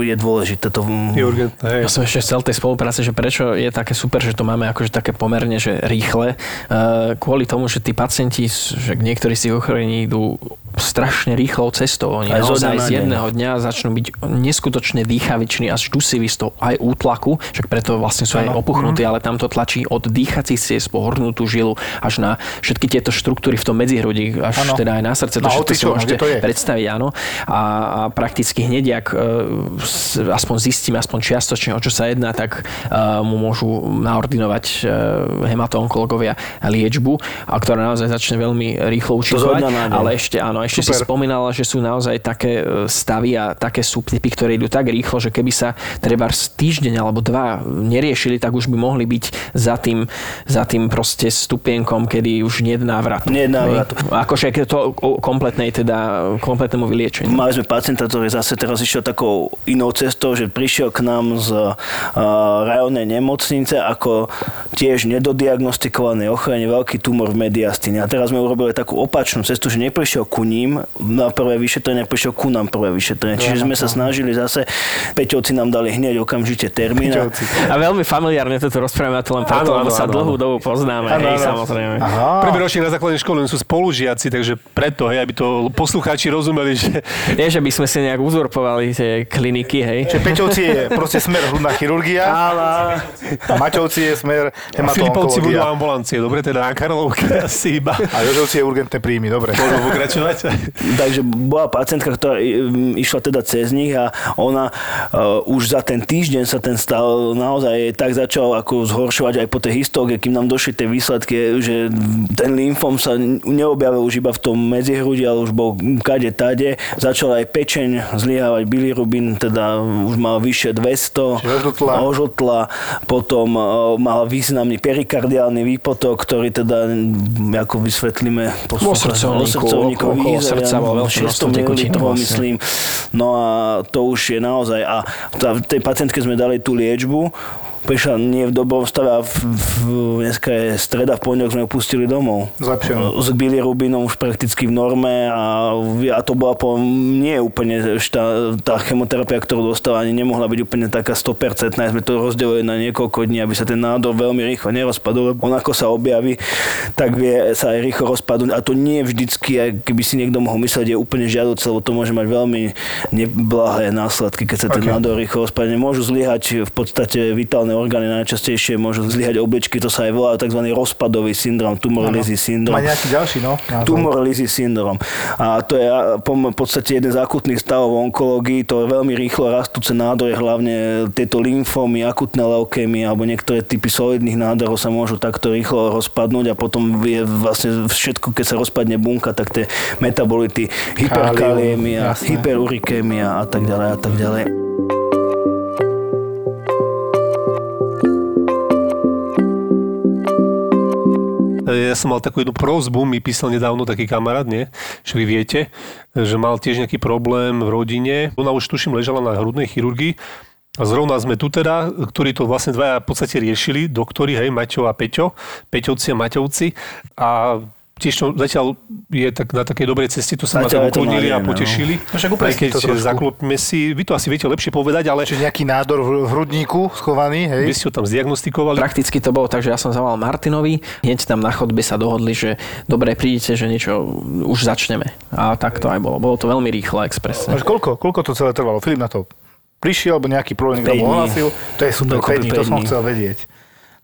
Speaker 5: je dôležité. To...
Speaker 4: Je urgentné, hej.
Speaker 3: Ja som ešte chcel tej spolupráce, že prečo je také super, že to máme akože také pomerne, že rýchle. E, kvôli tomu, že tí pacienti, že niektorí z tých ochorení idú strašne rýchlou cestou. Oni
Speaker 5: Aj
Speaker 3: naozaj
Speaker 5: na
Speaker 3: z jedného dňa začnú byť neskutočne dýchaviční až dusiví z toho aj útlaku, však preto vlastne sú aj opuchnutí, ale tam to tlačí od dýchacích ciest po hornutú žilu až na všetky tieto štruktúry v tom medzihrudí, až
Speaker 2: Áno.
Speaker 3: teda aj na srdce. To
Speaker 2: Na
Speaker 3: všetko si môžete
Speaker 2: to je?
Speaker 3: predstaviť, áno. A, a prakticky hneď, ak e, aspoň zistíme, aspoň čiastočne, o čo sa jedná, tak e, mu môžu naordinovať e, hematoonkológovia liečbu, a ktorá naozaj začne veľmi rýchlo účinkovať. Ale ešte, áno, ešte si
Speaker 2: Super.
Speaker 3: spomínala, že sú naozaj také e, stavy a také subtypy, ktoré idú tak rýchlo, že keby sa treba týždeň alebo dva neriešili, tak už by mohli byť za tým, za tým proste stupienkom, kedy už nie je návratu.
Speaker 5: Nie je návratu.
Speaker 3: Akože je to kompletnej teda, kompletnému vyliečeniu.
Speaker 5: Mali sme pacienta, ktorý zase teraz išiel takou inou cestou, že prišiel k nám z uh, rajónnej nemocnice ako tiež nedodiagnostikovaný ochorenie, veľký tumor v mediastine. A teraz sme urobili takú opačnú cestu, že neprišiel ku ním na prvé vyšetrenie, prišiel ku nám prvé vyšetrenie. Čiže sme sa snažili zase, Peťovci nám dali hneď okamžite termín. a-
Speaker 3: veľmi familiárne toto rozprávame, to len preto, lebo sa dlhú dobu poznáme.
Speaker 2: Áno,
Speaker 3: hej, samozrejme.
Speaker 2: Aha.
Speaker 4: Prvý ročník na základnej škole sú spolužiaci, takže preto, hej, aby to poslucháči rozumeli, že
Speaker 3: Nie, že by sme si nejak uzurpovali tie kliniky, hej.
Speaker 2: Čiže Peťovci je proste smer hrudná chirurgia a Maťovci je smer
Speaker 4: Filipovci budú
Speaker 2: hematoonkológia.
Speaker 4: ambulancie, dobre, teda na Karlovke asi iba.
Speaker 2: A Jožovci je urgentné príjmy, dobre.
Speaker 4: Môžeme pokračovať?
Speaker 5: Takže bola pacientka, ktorá išla teda cez nich a ona uh, už za ten týždeň sa ten stav naozaj tak začal ako zhoršovať aj po tej histológie, kým nám došli tie výsledky, že ten lymfom sa neobjavil už iba v tom medzihrudi, ale už bol kade tade. Začal aj pečeň zlyhávať, bilirubin teda už mal vyššie 200.
Speaker 2: Čiže ožltla.
Speaker 5: Ožltla. Potom uh, mal významný perikardiálny výpotok, ktorý teda, ako vysvetlíme,
Speaker 3: Vo srdcovníku, okolo srdca bolo množstvo tekutín vlastne.
Speaker 5: myslím. No a to už je naozaj, a tá, tej pacientke sme dali tú liečbu, prišla nie v dobrom stave a v, v, dneska je streda, v pondelok sme ju pustili domov.
Speaker 2: Zlepšenú.
Speaker 5: S bilirubinom už prakticky v norme a, a to bola po, nie úplne šta, tá chemoterapia, ktorú dostala, ani nemohla byť úplne taká 100%. Sme to rozdelili na niekoľko dní, aby sa ten nádor veľmi rýchlo nerozpadol. lebo On ako sa objaví, tak vie sa aj rýchlo rozpadnúť a to nie vždycky, keby si niekto mohol myslieť, je úplne žiaduce, lebo to môže mať veľmi neblahé následky, keď sa ten
Speaker 2: Ok.
Speaker 5: nádor rýchlo rozpadne. Môžu zlyhať v podstate vitálne orgány, najčastejšie môžu zlyhať obličky, to sa aj volá tzv. rozpadový syndrom, tumor Lizzy syndrom.
Speaker 2: Má nejaký ďalší, no?
Speaker 5: Tumor syndrom. A to je v podstate jeden z akutných stavov onkológii. To je veľmi rýchlo rastúce nádory, hlavne tieto lymfómy, akutné leukémie alebo niektoré typy solidných nádorov sa môžu takto rýchlo rozpadnúť a potom je vlastne všetko, keď sa rozpadne bunka, tak tie metabolity, hyperkaliémia, hyperurikémia a tak ďalej a tak ďalej.
Speaker 4: Ja som mal takú jednu prozbu, mi písal nedávno taký kamarát, nie? Že vy viete, že mal tiež nejaký problém v rodine. Ona už tuším ležala na hrudnej chirurgii a zrovna sme tu teda, ktorí to vlastne dvaja v podstate riešili, doktori, hej, Maťo a Peťo, Peťovci a Maťovci a tiež to zatiaľ je tak na takej dobrej ceste, to sa ma
Speaker 5: Zatiaľ to
Speaker 4: uklonili a
Speaker 5: no.
Speaker 4: potešili.
Speaker 2: No však
Speaker 4: Aj keď zaklopme si, vy to asi viete lepšie povedať, ale
Speaker 2: Čiže nejaký nádor v hrudníku schovaný, hej?
Speaker 4: vy ste ho tam zdiagnostikovali.
Speaker 3: Prakticky to bolo tak, že ja som zavolal Martinovi, hneď tam na chodbe sa dohodli, že dobre, prídete, že niečo už začneme. A tak to aj bolo. Bolo to veľmi rýchlo a expresne.
Speaker 2: Až koľko, koľko to celé trvalo? Filip na to prišiel, alebo nejaký problém
Speaker 5: Päť
Speaker 2: mu
Speaker 5: dní.
Speaker 2: ohlasil. To je super, 5
Speaker 5: Dokopy
Speaker 2: dní, to som chcel vedieť.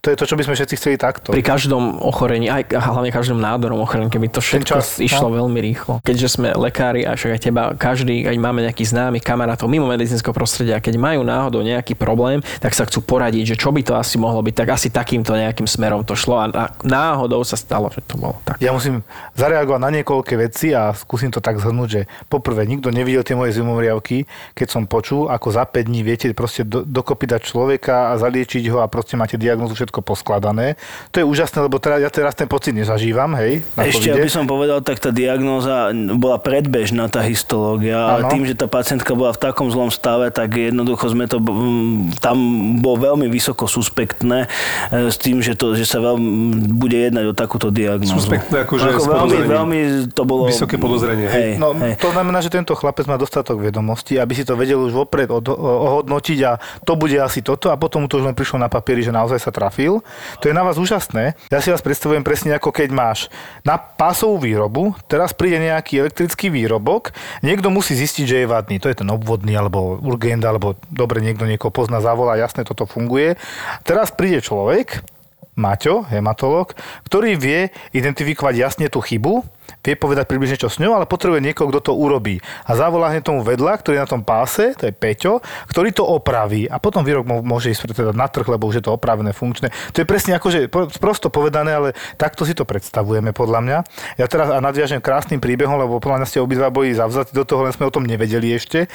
Speaker 2: To je to, čo by sme všetci chceli takto.
Speaker 3: Pri každom ochorení, aj hlavne každom nádorom ochorení, keby to všetko čas, išlo no? veľmi rýchlo. Keďže sme lekári a však aj teba, každý, aj máme nejakých známych kamarátov mimo medicínskeho prostredia, keď majú náhodou nejaký problém, tak sa chcú poradiť, že čo by to asi mohlo byť, tak asi takýmto nejakým smerom to šlo a náhodou sa stalo, že to bolo tak.
Speaker 2: Ja musím zareagovať na niekoľké veci a skúsim to tak zhrnúť, že poprvé nikto nevidel tie moje zimomriavky, keď som počul, ako za 5 dní viete proste do, dokopy dať človeka a zaliečiť ho a proste máte diagnozu všetko poskladané. To je úžasné, lebo teraz, ja teraz ten pocit nezažívam, hej.
Speaker 5: Na Ešte, aby som povedal, tak tá diagnóza bola predbežná, tá histológia, ale tým, že tá pacientka bola v takom zlom stave, tak jednoducho sme to, tam bolo veľmi vysoko suspektné e, s tým, že, to, že sa veľmi bude jednať o takúto diagnózu.
Speaker 4: Suspektné, akože
Speaker 5: Ako veľmi, veľmi to bolo...
Speaker 4: Vysoké podozrenie.
Speaker 2: Hej, no, hej. To znamená, že tento chlapec má dostatok vedomostí, aby si to vedel už vopred ohodnotiť a to bude asi toto a potom mu to už len prišlo na papieri, že naozaj sa trafil robil. To je na vás úžasné. Ja si vás predstavujem presne ako keď máš na pásovú výrobu, teraz príde nejaký elektrický výrobok, niekto musí zistiť, že je vadný. To je ten obvodný alebo urgent, alebo dobre niekto niekoho pozná, zavolá, jasne toto funguje. Teraz príde človek, Maťo, hematolog, ktorý vie identifikovať jasne tú chybu, vie povedať približne čo s ňou, ale potrebuje niekoho, kto to urobí. A zavolá hneď tomu vedľa, ktorý je na tom páse, to je Peťo, ktorý to opraví a potom výrok môže ísť teda na trh, lebo už je to opravené, funkčné. To je presne akože prosto povedané, ale takto si to predstavujeme podľa mňa. Ja teraz a nadviažem krásnym príbehom, lebo podľa mňa ste obidva boli zavzatí do toho, len sme o tom nevedeli ešte. E,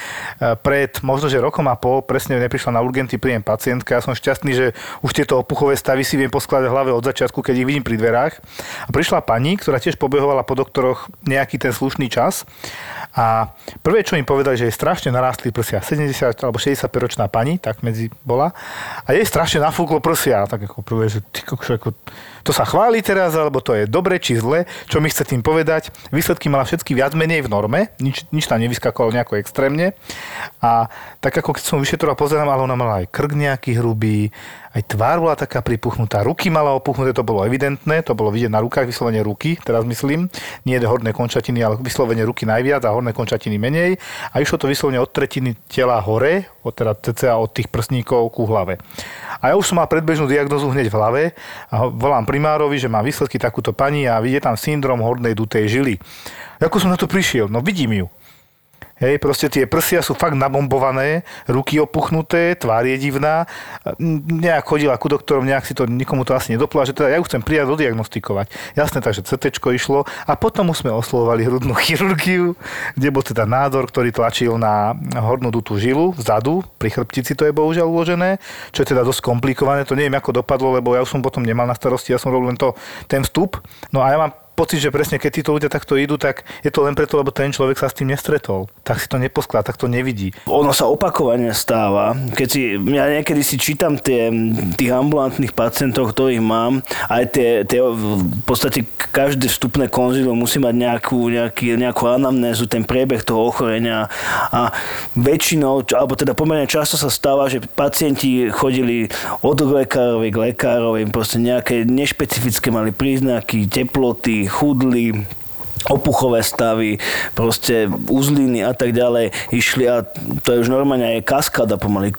Speaker 2: pred možno, že rokom a pol presne neprišla na urgentný príjem pacientka. Ja som šťastný, že už tieto opuchové stavy si viem poskladať v hlave od začiatku, keď ich vidím pri dverách. A prišla pani, ktorá tiež pobehovala po doktoroch nejaký ten slušný čas. A prvé, čo im povedali, že je strašne narástli prsia. 70 alebo 65 ročná pani, tak medzi bola. A jej strašne nafúklo prsia. Tak ako prvé, že ty, ako, to sa chváli teraz, alebo to je dobre či zle, čo mi chce tým povedať. Výsledky mala všetky viac menej v norme, nič, nič tam nevyskakovalo nejako extrémne. A tak ako keď som vyšetroval, pozerám, ale ona mala aj krk nejaký hrubý, aj tvár bola taká pripuchnutá, ruky mala opuchnuté, to bolo evidentné, to bolo vidieť na rukách, vyslovene ruky, teraz myslím, nie horné končatiny, ale vyslovene ruky najviac a horné končatiny menej. A išlo to vyslovene od tretiny tela hore, od teda cca od tých prsníkov ku hlave. A ja už som mal predbežnú diagnozu hneď v hlave a volám primárovi, že má výsledky takúto pani a vidie tam syndrom hornej dutej žily. Ako som na to prišiel? No vidím ju. Hej, proste tie prsia sú fakt nabombované, ruky opuchnuté, tvár je divná. Nejak chodila ku doktorom, nejak si to, nikomu to asi nedopla, že teda ja ju chcem prijať dodiagnostikovať. Jasné, takže CT išlo a potom už sme oslovovali hrudnú chirurgiu, kde bol teda nádor, ktorý tlačil na hornú dutú žilu vzadu, pri chrbtici to je bohužiaľ uložené, čo je teda dosť komplikované, to neviem ako dopadlo, lebo ja už som potom nemal na starosti, ja som robil len to, ten vstup. No a ja mám pocit, že presne keď títo ľudia takto idú, tak je to len preto, lebo ten človek sa s tým nestretol. Tak si to neposklá, tak to nevidí.
Speaker 5: Ono sa opakovane stáva. Keď si, ja niekedy si čítam tie, tých ambulantných pacientov, ktorých mám, aj tie, tie v podstate každé vstupné konzilium musí mať nejakú, nejaký, nejakú anamnézu, ten priebeh toho ochorenia a väčšinou, alebo teda pomerne často sa stáva, že pacienti chodili od lekárovi k lekárovi, proste nejaké nešpecifické mali príznaky, teploty, chudli, opuchové stavy, proste uzliny a tak ďalej išli a to je už normálne aj kaskada pomaly.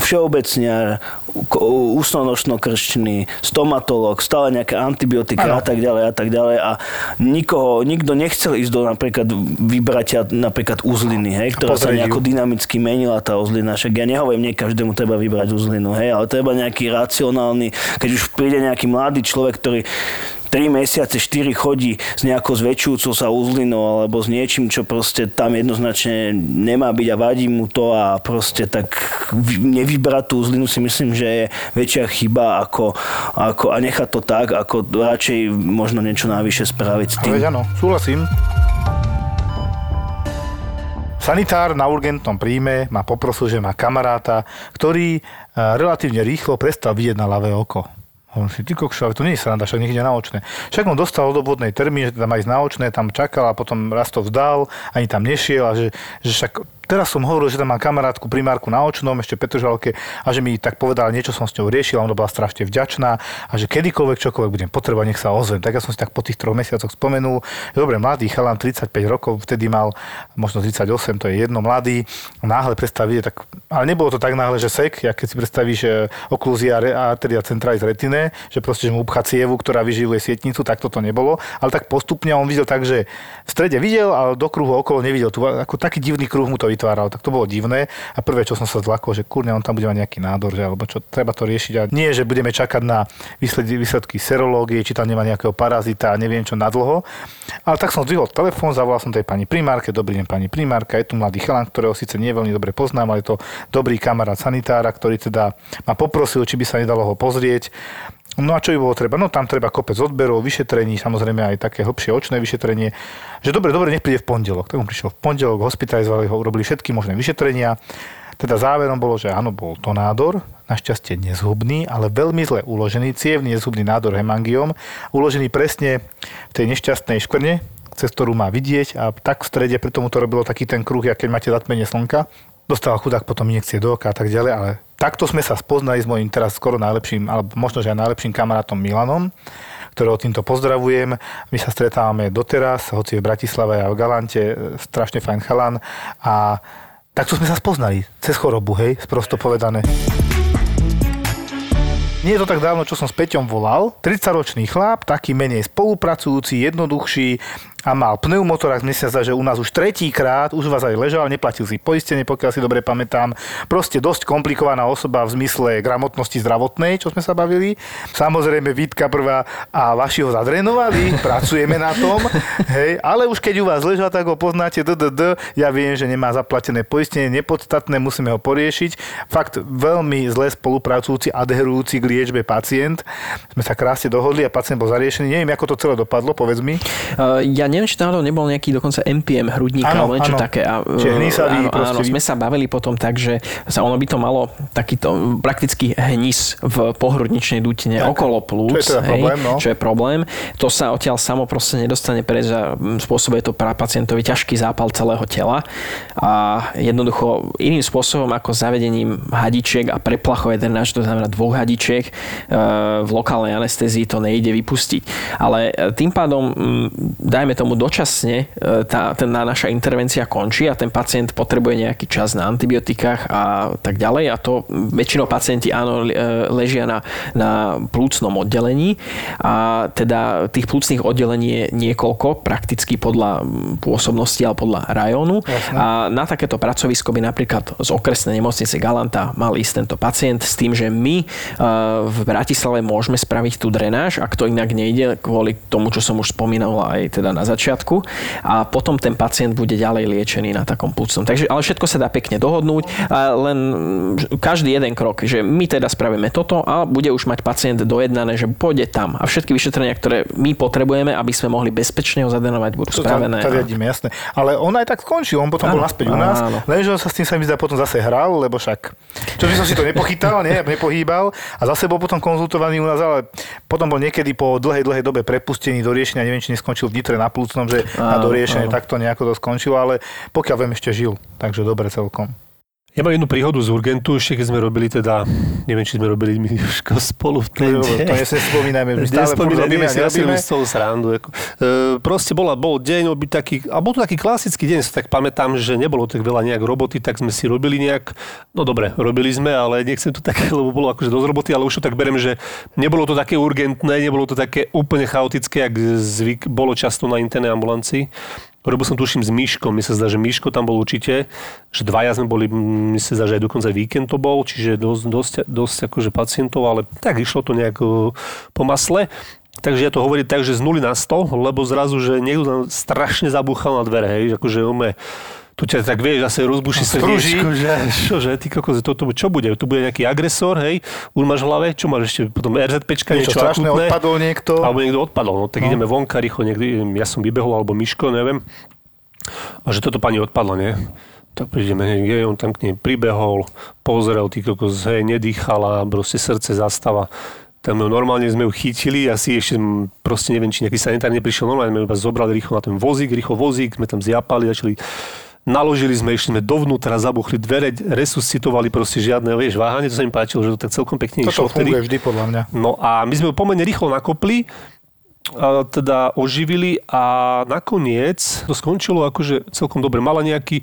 Speaker 5: Všeobecne ústnonočno-krčný, stomatolog, stále nejaké antibiotika ano. a tak ďalej a tak ďalej a nikoho, nikto nechcel ísť do napríklad vybratia napríklad uzliny, hej, ktorá sa nejako dynamicky menila tá uzlina. Však ja nehovorím, nie každému treba vybrať uzlinu, hej, ale treba nejaký racionálny, keď už príde nejaký mladý človek, ktorý 3 mesiace, 4 chodí s nejakou zväčšujúcou sa uzlinou alebo s niečím, čo proste tam jednoznačne nemá byť a vadí mu to a proste tak nevybrať tú uzlinu si myslím, že je väčšia chyba ako, ako a nechať to tak, ako radšej možno niečo navyše spraviť s tým.
Speaker 2: Ale áno, súhlasím. Sanitár na urgentnom príjme ma poprosil, že má kamaráta, ktorý eh, relatívne rýchlo prestal vidieť na ľavé oko. On si, ty kokšo, ale to nie je sranda, však ide na očné. Však on dostal od obvodnej termín, že tam aj na očné, tam čakal a potom raz to vzdal, ani tam nešiel a že, že však Teraz som hovoril, že tam mám kamarátku primárku na očnom, ešte Petržalke, a že mi tak povedal, niečo som s ňou riešil, ona bola strašne vďačná a že kedykoľvek čokoľvek budem potrebovať, nech sa ozvem. Tak ja som si tak po tých troch mesiacoch spomenul, že dobre, mladý chalán, 35 rokov, vtedy mal možno 38, to je jedno, mladý, náhle predstaví, tak, ale nebolo to tak náhle, že sek, ja keď si predstavíš oklúzia arteria centralis retine, že proste, že mu upcha cievu, ktorá vyživuje sietnicu, tak toto nebolo, ale tak postupne on videl tak, že v strede videl, ale do kruhu okolo nevidel. Tu, ako taký divný kruh mu to vytváral, tak to bolo divné. A prvé, čo som sa zlakol, že kurne, on tam bude mať nejaký nádor, že, alebo čo, treba to riešiť. A nie, že budeme čakať na výsledky, výsledky serológie, či tam nemá nejakého parazita, neviem čo na dlho. Ale tak som zdvihol telefón, zavolal som tej pani primárke, dobrý deň pani primárka, je tu mladý chalan, ktorého síce nie veľmi dobre poznám, ale je to dobrý kamarát sanitára, ktorý teda ma poprosil, či by sa nedalo ho pozrieť. No a čo by bolo treba? No tam treba kopec odberov, vyšetrení, samozrejme aj také hlbšie očné vyšetrenie. Že dobre, dobre, nech príde v pondelok. Tak on prišiel v pondelok, hospitalizovali ho, urobili všetky možné vyšetrenia. Teda záverom bolo, že áno, bol to nádor, našťastie nezhubný, ale veľmi zle uložený, cievný nezhubný nádor hemangiom, uložený presne v tej nešťastnej škvrne, cez ktorú má vidieť a tak v strede, preto mu to robilo taký ten kruh, keď máte zatmenie slnka. Dostal chudák potom injekcie do oka a tak ďalej, ale takto sme sa spoznali s mojím teraz skoro najlepším, alebo možno, že aj najlepším kamarátom Milanom, ktorého týmto pozdravujem. My sa stretávame doteraz, hoci v Bratislave a v Galante, strašne fajn chalan a takto sme sa spoznali, cez chorobu, hej, sprosto povedané. Nie je to tak dávno, čo som s Peťom volal. 30-ročný chlap, taký menej spolupracujúci, jednoduchší, a mal pneumotorák, mne sa že u nás už tretíkrát, už vás aj ležal, neplatil si poistenie, pokiaľ si dobre pamätám. Proste dosť komplikovaná osoba v zmysle gramotnosti zdravotnej, čo sme sa bavili. Samozrejme, Vítka prvá a vaši ho zadrenovali, pracujeme na tom, hej, ale už keď u vás ležal, tak ho poznáte, DDD, ja viem, že nemá zaplatené poistenie, nepodstatné, musíme ho poriešiť. Fakt veľmi zle spolupracujúci, adherujúci k liečbe pacient. Sme sa krásne dohodli a pacient bol zariešený. Neviem, ako to celé dopadlo, povedz mi.
Speaker 3: Ja neviem, či náhodou nebol nejaký dokonca MPM hrudníka, alebo niečo také. A,
Speaker 2: Čiže hnisavý,
Speaker 3: áno, áno, sme sa bavili potom tak, že sa ono by to malo takýto prakticky hnis v pohrudničnej dutine tak, okolo plúc.
Speaker 2: Čo je teda hej, problém, no?
Speaker 3: Čo je problém. To sa odtiaľ samo proste nedostane preč a spôsobuje to pra pacientovi ťažký zápal celého tela. A jednoducho iným spôsobom ako zavedením hadičiek a preplachovej drenáž, to znamená dvoch hadičiek, e, v lokálnej anestézii to nejde vypustiť. Ale e, tým pádom, dajme tomu dočasne, e, tá, tá naša intervencia končí a ten pacient potrebuje nejaký čas na antibiotikách a tak ďalej. A to väčšinou pacienti áno e, ležia na, na plúcnom oddelení. A teda tých plúcnych oddelení je niekoľko, prakticky podľa pôsobnosti alebo podľa rajónu Jasne. a na takéto pracovisko by napríklad z okresnej nemocnice Galanta mal ísť tento pacient s tým, že my e, v Bratislave môžeme spraviť tú drenáž, ak to inak nejde kvôli tomu, čo som už spomínal aj teda na začiatku a potom ten pacient bude ďalej liečený na takom plúcnom. Takže, ale všetko sa dá pekne dohodnúť, len každý jeden krok, že my teda spravíme toto a bude už mať pacient dojednané, že pôjde tam a všetky vyšetrenia, ktoré my potrebujeme, aby sme mohli bezpečne ho zadenovať, budú to spravené.
Speaker 2: To riadíme, jasné. Ale on aj tak skončil, on potom áno, bol naspäť u nás, lenže sa s tým sa mi zdá potom zase hral, lebo však, čo by som si to nepochytal, nie, nepohýbal a zase bol potom konzultovaný u nás, ale potom bol niekedy po dlhej, dlhej dobe prepustený do riešenia, neviem, či neskončil v Nitre na plúcnom, že na doriešenie takto nejako to skončilo, ale pokiaľ viem, ešte žil. Takže dobre celkom.
Speaker 4: Ja mám jednu príhodu z Urgentu, ešte keď sme robili teda, neviem, či sme robili my spolu v ten deň.
Speaker 2: To nespomínajme, my stále robíme a nerobíme.
Speaker 4: Ja si srandu. Ako. E, proste bola, bol deň, bol taký, a bol to taký klasický deň, sa tak pamätám, že nebolo tak veľa nejak roboty, tak sme si robili nejak, no dobre, robili sme, ale nechcem to také, lebo bolo akože dosť roboty, ale už to tak berem, že nebolo to také urgentné, nebolo to také úplne chaotické, jak zvyk bolo často na internej ambulancii. Robil som tuším s Myškom, mi sa zdá, že Myško tam bol určite, že dvaja sme boli, mi sa zdá, že aj dokonca víkend to bol, čiže dosť, dosť, dosť akože pacientov, ale tak išlo to nejak po masle. Takže ja to hovorím tak, že z nuly na 100, lebo zrazu, že niekto tam strašne zabúchal na dvere, hej, akože ume, tu ťa tak vieš, zase rozbuší no, srdiečko, že čo, že ty kokos, to, to, čo bude? Tu bude nejaký agresor, hej, už máš v hlave, čo máš ešte potom RZPčka, niečo,
Speaker 2: niečo strašné, akutné, odpadol niekto.
Speaker 4: Alebo niekto odpadol, no tak no. ideme vonka rýchlo, niekde, ja som vybehol, alebo Miško, neviem. A že toto pani odpadla, nie? tak prídeme, hej, on tam k nej pribehol, pozrel, ty kokos, hej, nedýchala, proste srdce zastava. Tam normálne sme ju chytili, asi ešte proste neviem, či nejaký sanitár neprišiel, normálne sme ju zobrali rýchlo na ten vozík, rýchlo vozík, sme tam zjapali, začali naložili sme, išli sme dovnútra, zabuchli dvere, resuscitovali proste žiadne, vieš, váhanie, to sa mi páčilo, že to tak celkom pekne
Speaker 2: išlo. Toto funguje vždy podľa mňa.
Speaker 4: No a my sme ho pomerne rýchlo nakopli, a teda oživili a nakoniec to skončilo akože celkom dobre. Mala nejaký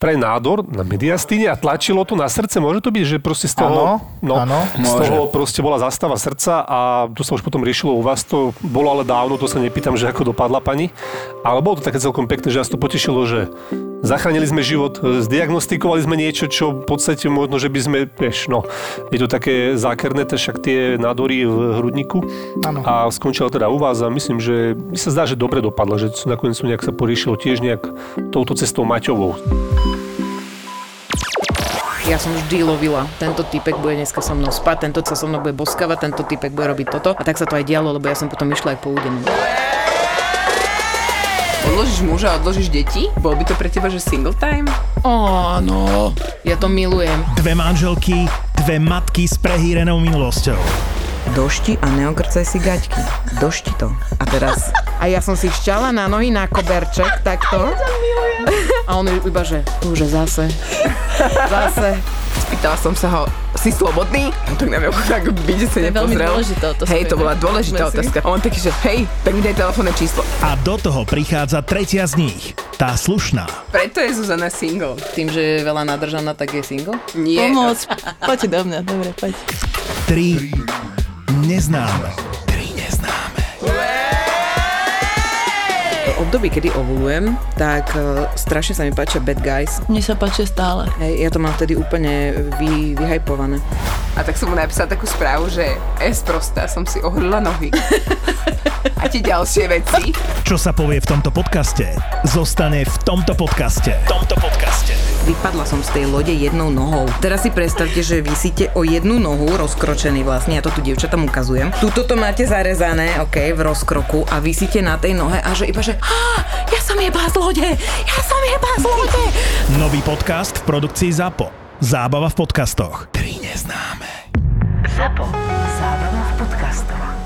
Speaker 4: pre nádor na mediastíne a tlačilo to na srdce. Môže to byť, že proste z toho,
Speaker 2: ano, no, ano,
Speaker 4: z toho proste bola zastava srdca a to sa už potom riešilo u vás. To bolo ale dávno, to sa nepýtam, že ako dopadla pani. Ale bolo to také celkom pekné, že vás to potešilo, že zachránili sme život, zdiagnostikovali sme niečo, čo v podstate možno, že by sme, vieš, no, je to také zákerné, však tie nádory v hrudníku. Ano. A skončila teda u vás a myslím, že mi sa zdá, že dobre dopadla, že nakoniec nejak sa poriešilo tiež nejak touto cestou Maťovou.
Speaker 6: Ja som vždy lovila. Tento typek bude dneska so mnou spať, tento sa so mnou bude boskavať, tento typek bude robiť toto. A tak sa to aj dialo, lebo ja som potom išla aj po údenu.
Speaker 7: Odložíš muža, odložíš deti? Bol by to pre teba, že single time?
Speaker 6: Áno, ja to milujem.
Speaker 1: Dve manželky, dve matky s prehýrenou minulosťou.
Speaker 7: Došti a neokrcaj si gaťky. Došti to. A teraz...
Speaker 6: A ja som si šťala na nohy na koberček, takto. A on iba, že už zase. Zase.
Speaker 7: Spýtala som sa ho, si slobodný? A tak na mňa tak byť sa nepozrel. Hej, to bola dôležitá otázka. A on taký, že hej, tak mi daj telefónne číslo.
Speaker 1: A do toho prichádza tretia z nich, tá slušná.
Speaker 7: Preto je Zuzana single.
Speaker 6: Tým, že je veľa nadržaná, tak je single?
Speaker 7: Nie.
Speaker 8: Pomoc. Poďte do mňa, dobre, poď.
Speaker 1: Tri neznáme.
Speaker 6: Období, kedy ovulujem, tak uh, strašne sa mi páčia bad guys.
Speaker 8: Mne sa páčia stále.
Speaker 6: Hej, ja to mám vtedy úplne vy, vyhajpované.
Speaker 7: A tak som mu napísala takú správu, že es prostá, som si ohrila nohy. A tie ďalšie veci.
Speaker 1: Čo sa povie v tomto podcaste, zostane v tomto podcaste. V tomto podcaste.
Speaker 6: Vypadla som z tej lode jednou nohou. Teraz si predstavte, že vysíte o jednu nohu, rozkročený vlastne, ja to tu dievčatom ukazujem. Tuto to máte zarezané, ok, v rozkroku a vysíte na tej nohe a že iba, že ja som jeba z lode, ja som jeba z lode.
Speaker 1: Nový podcast v produkcii ZAPO. Zábava v podcastoch. Tri neznáme.
Speaker 6: ZAPO. Zábava v podcastoch.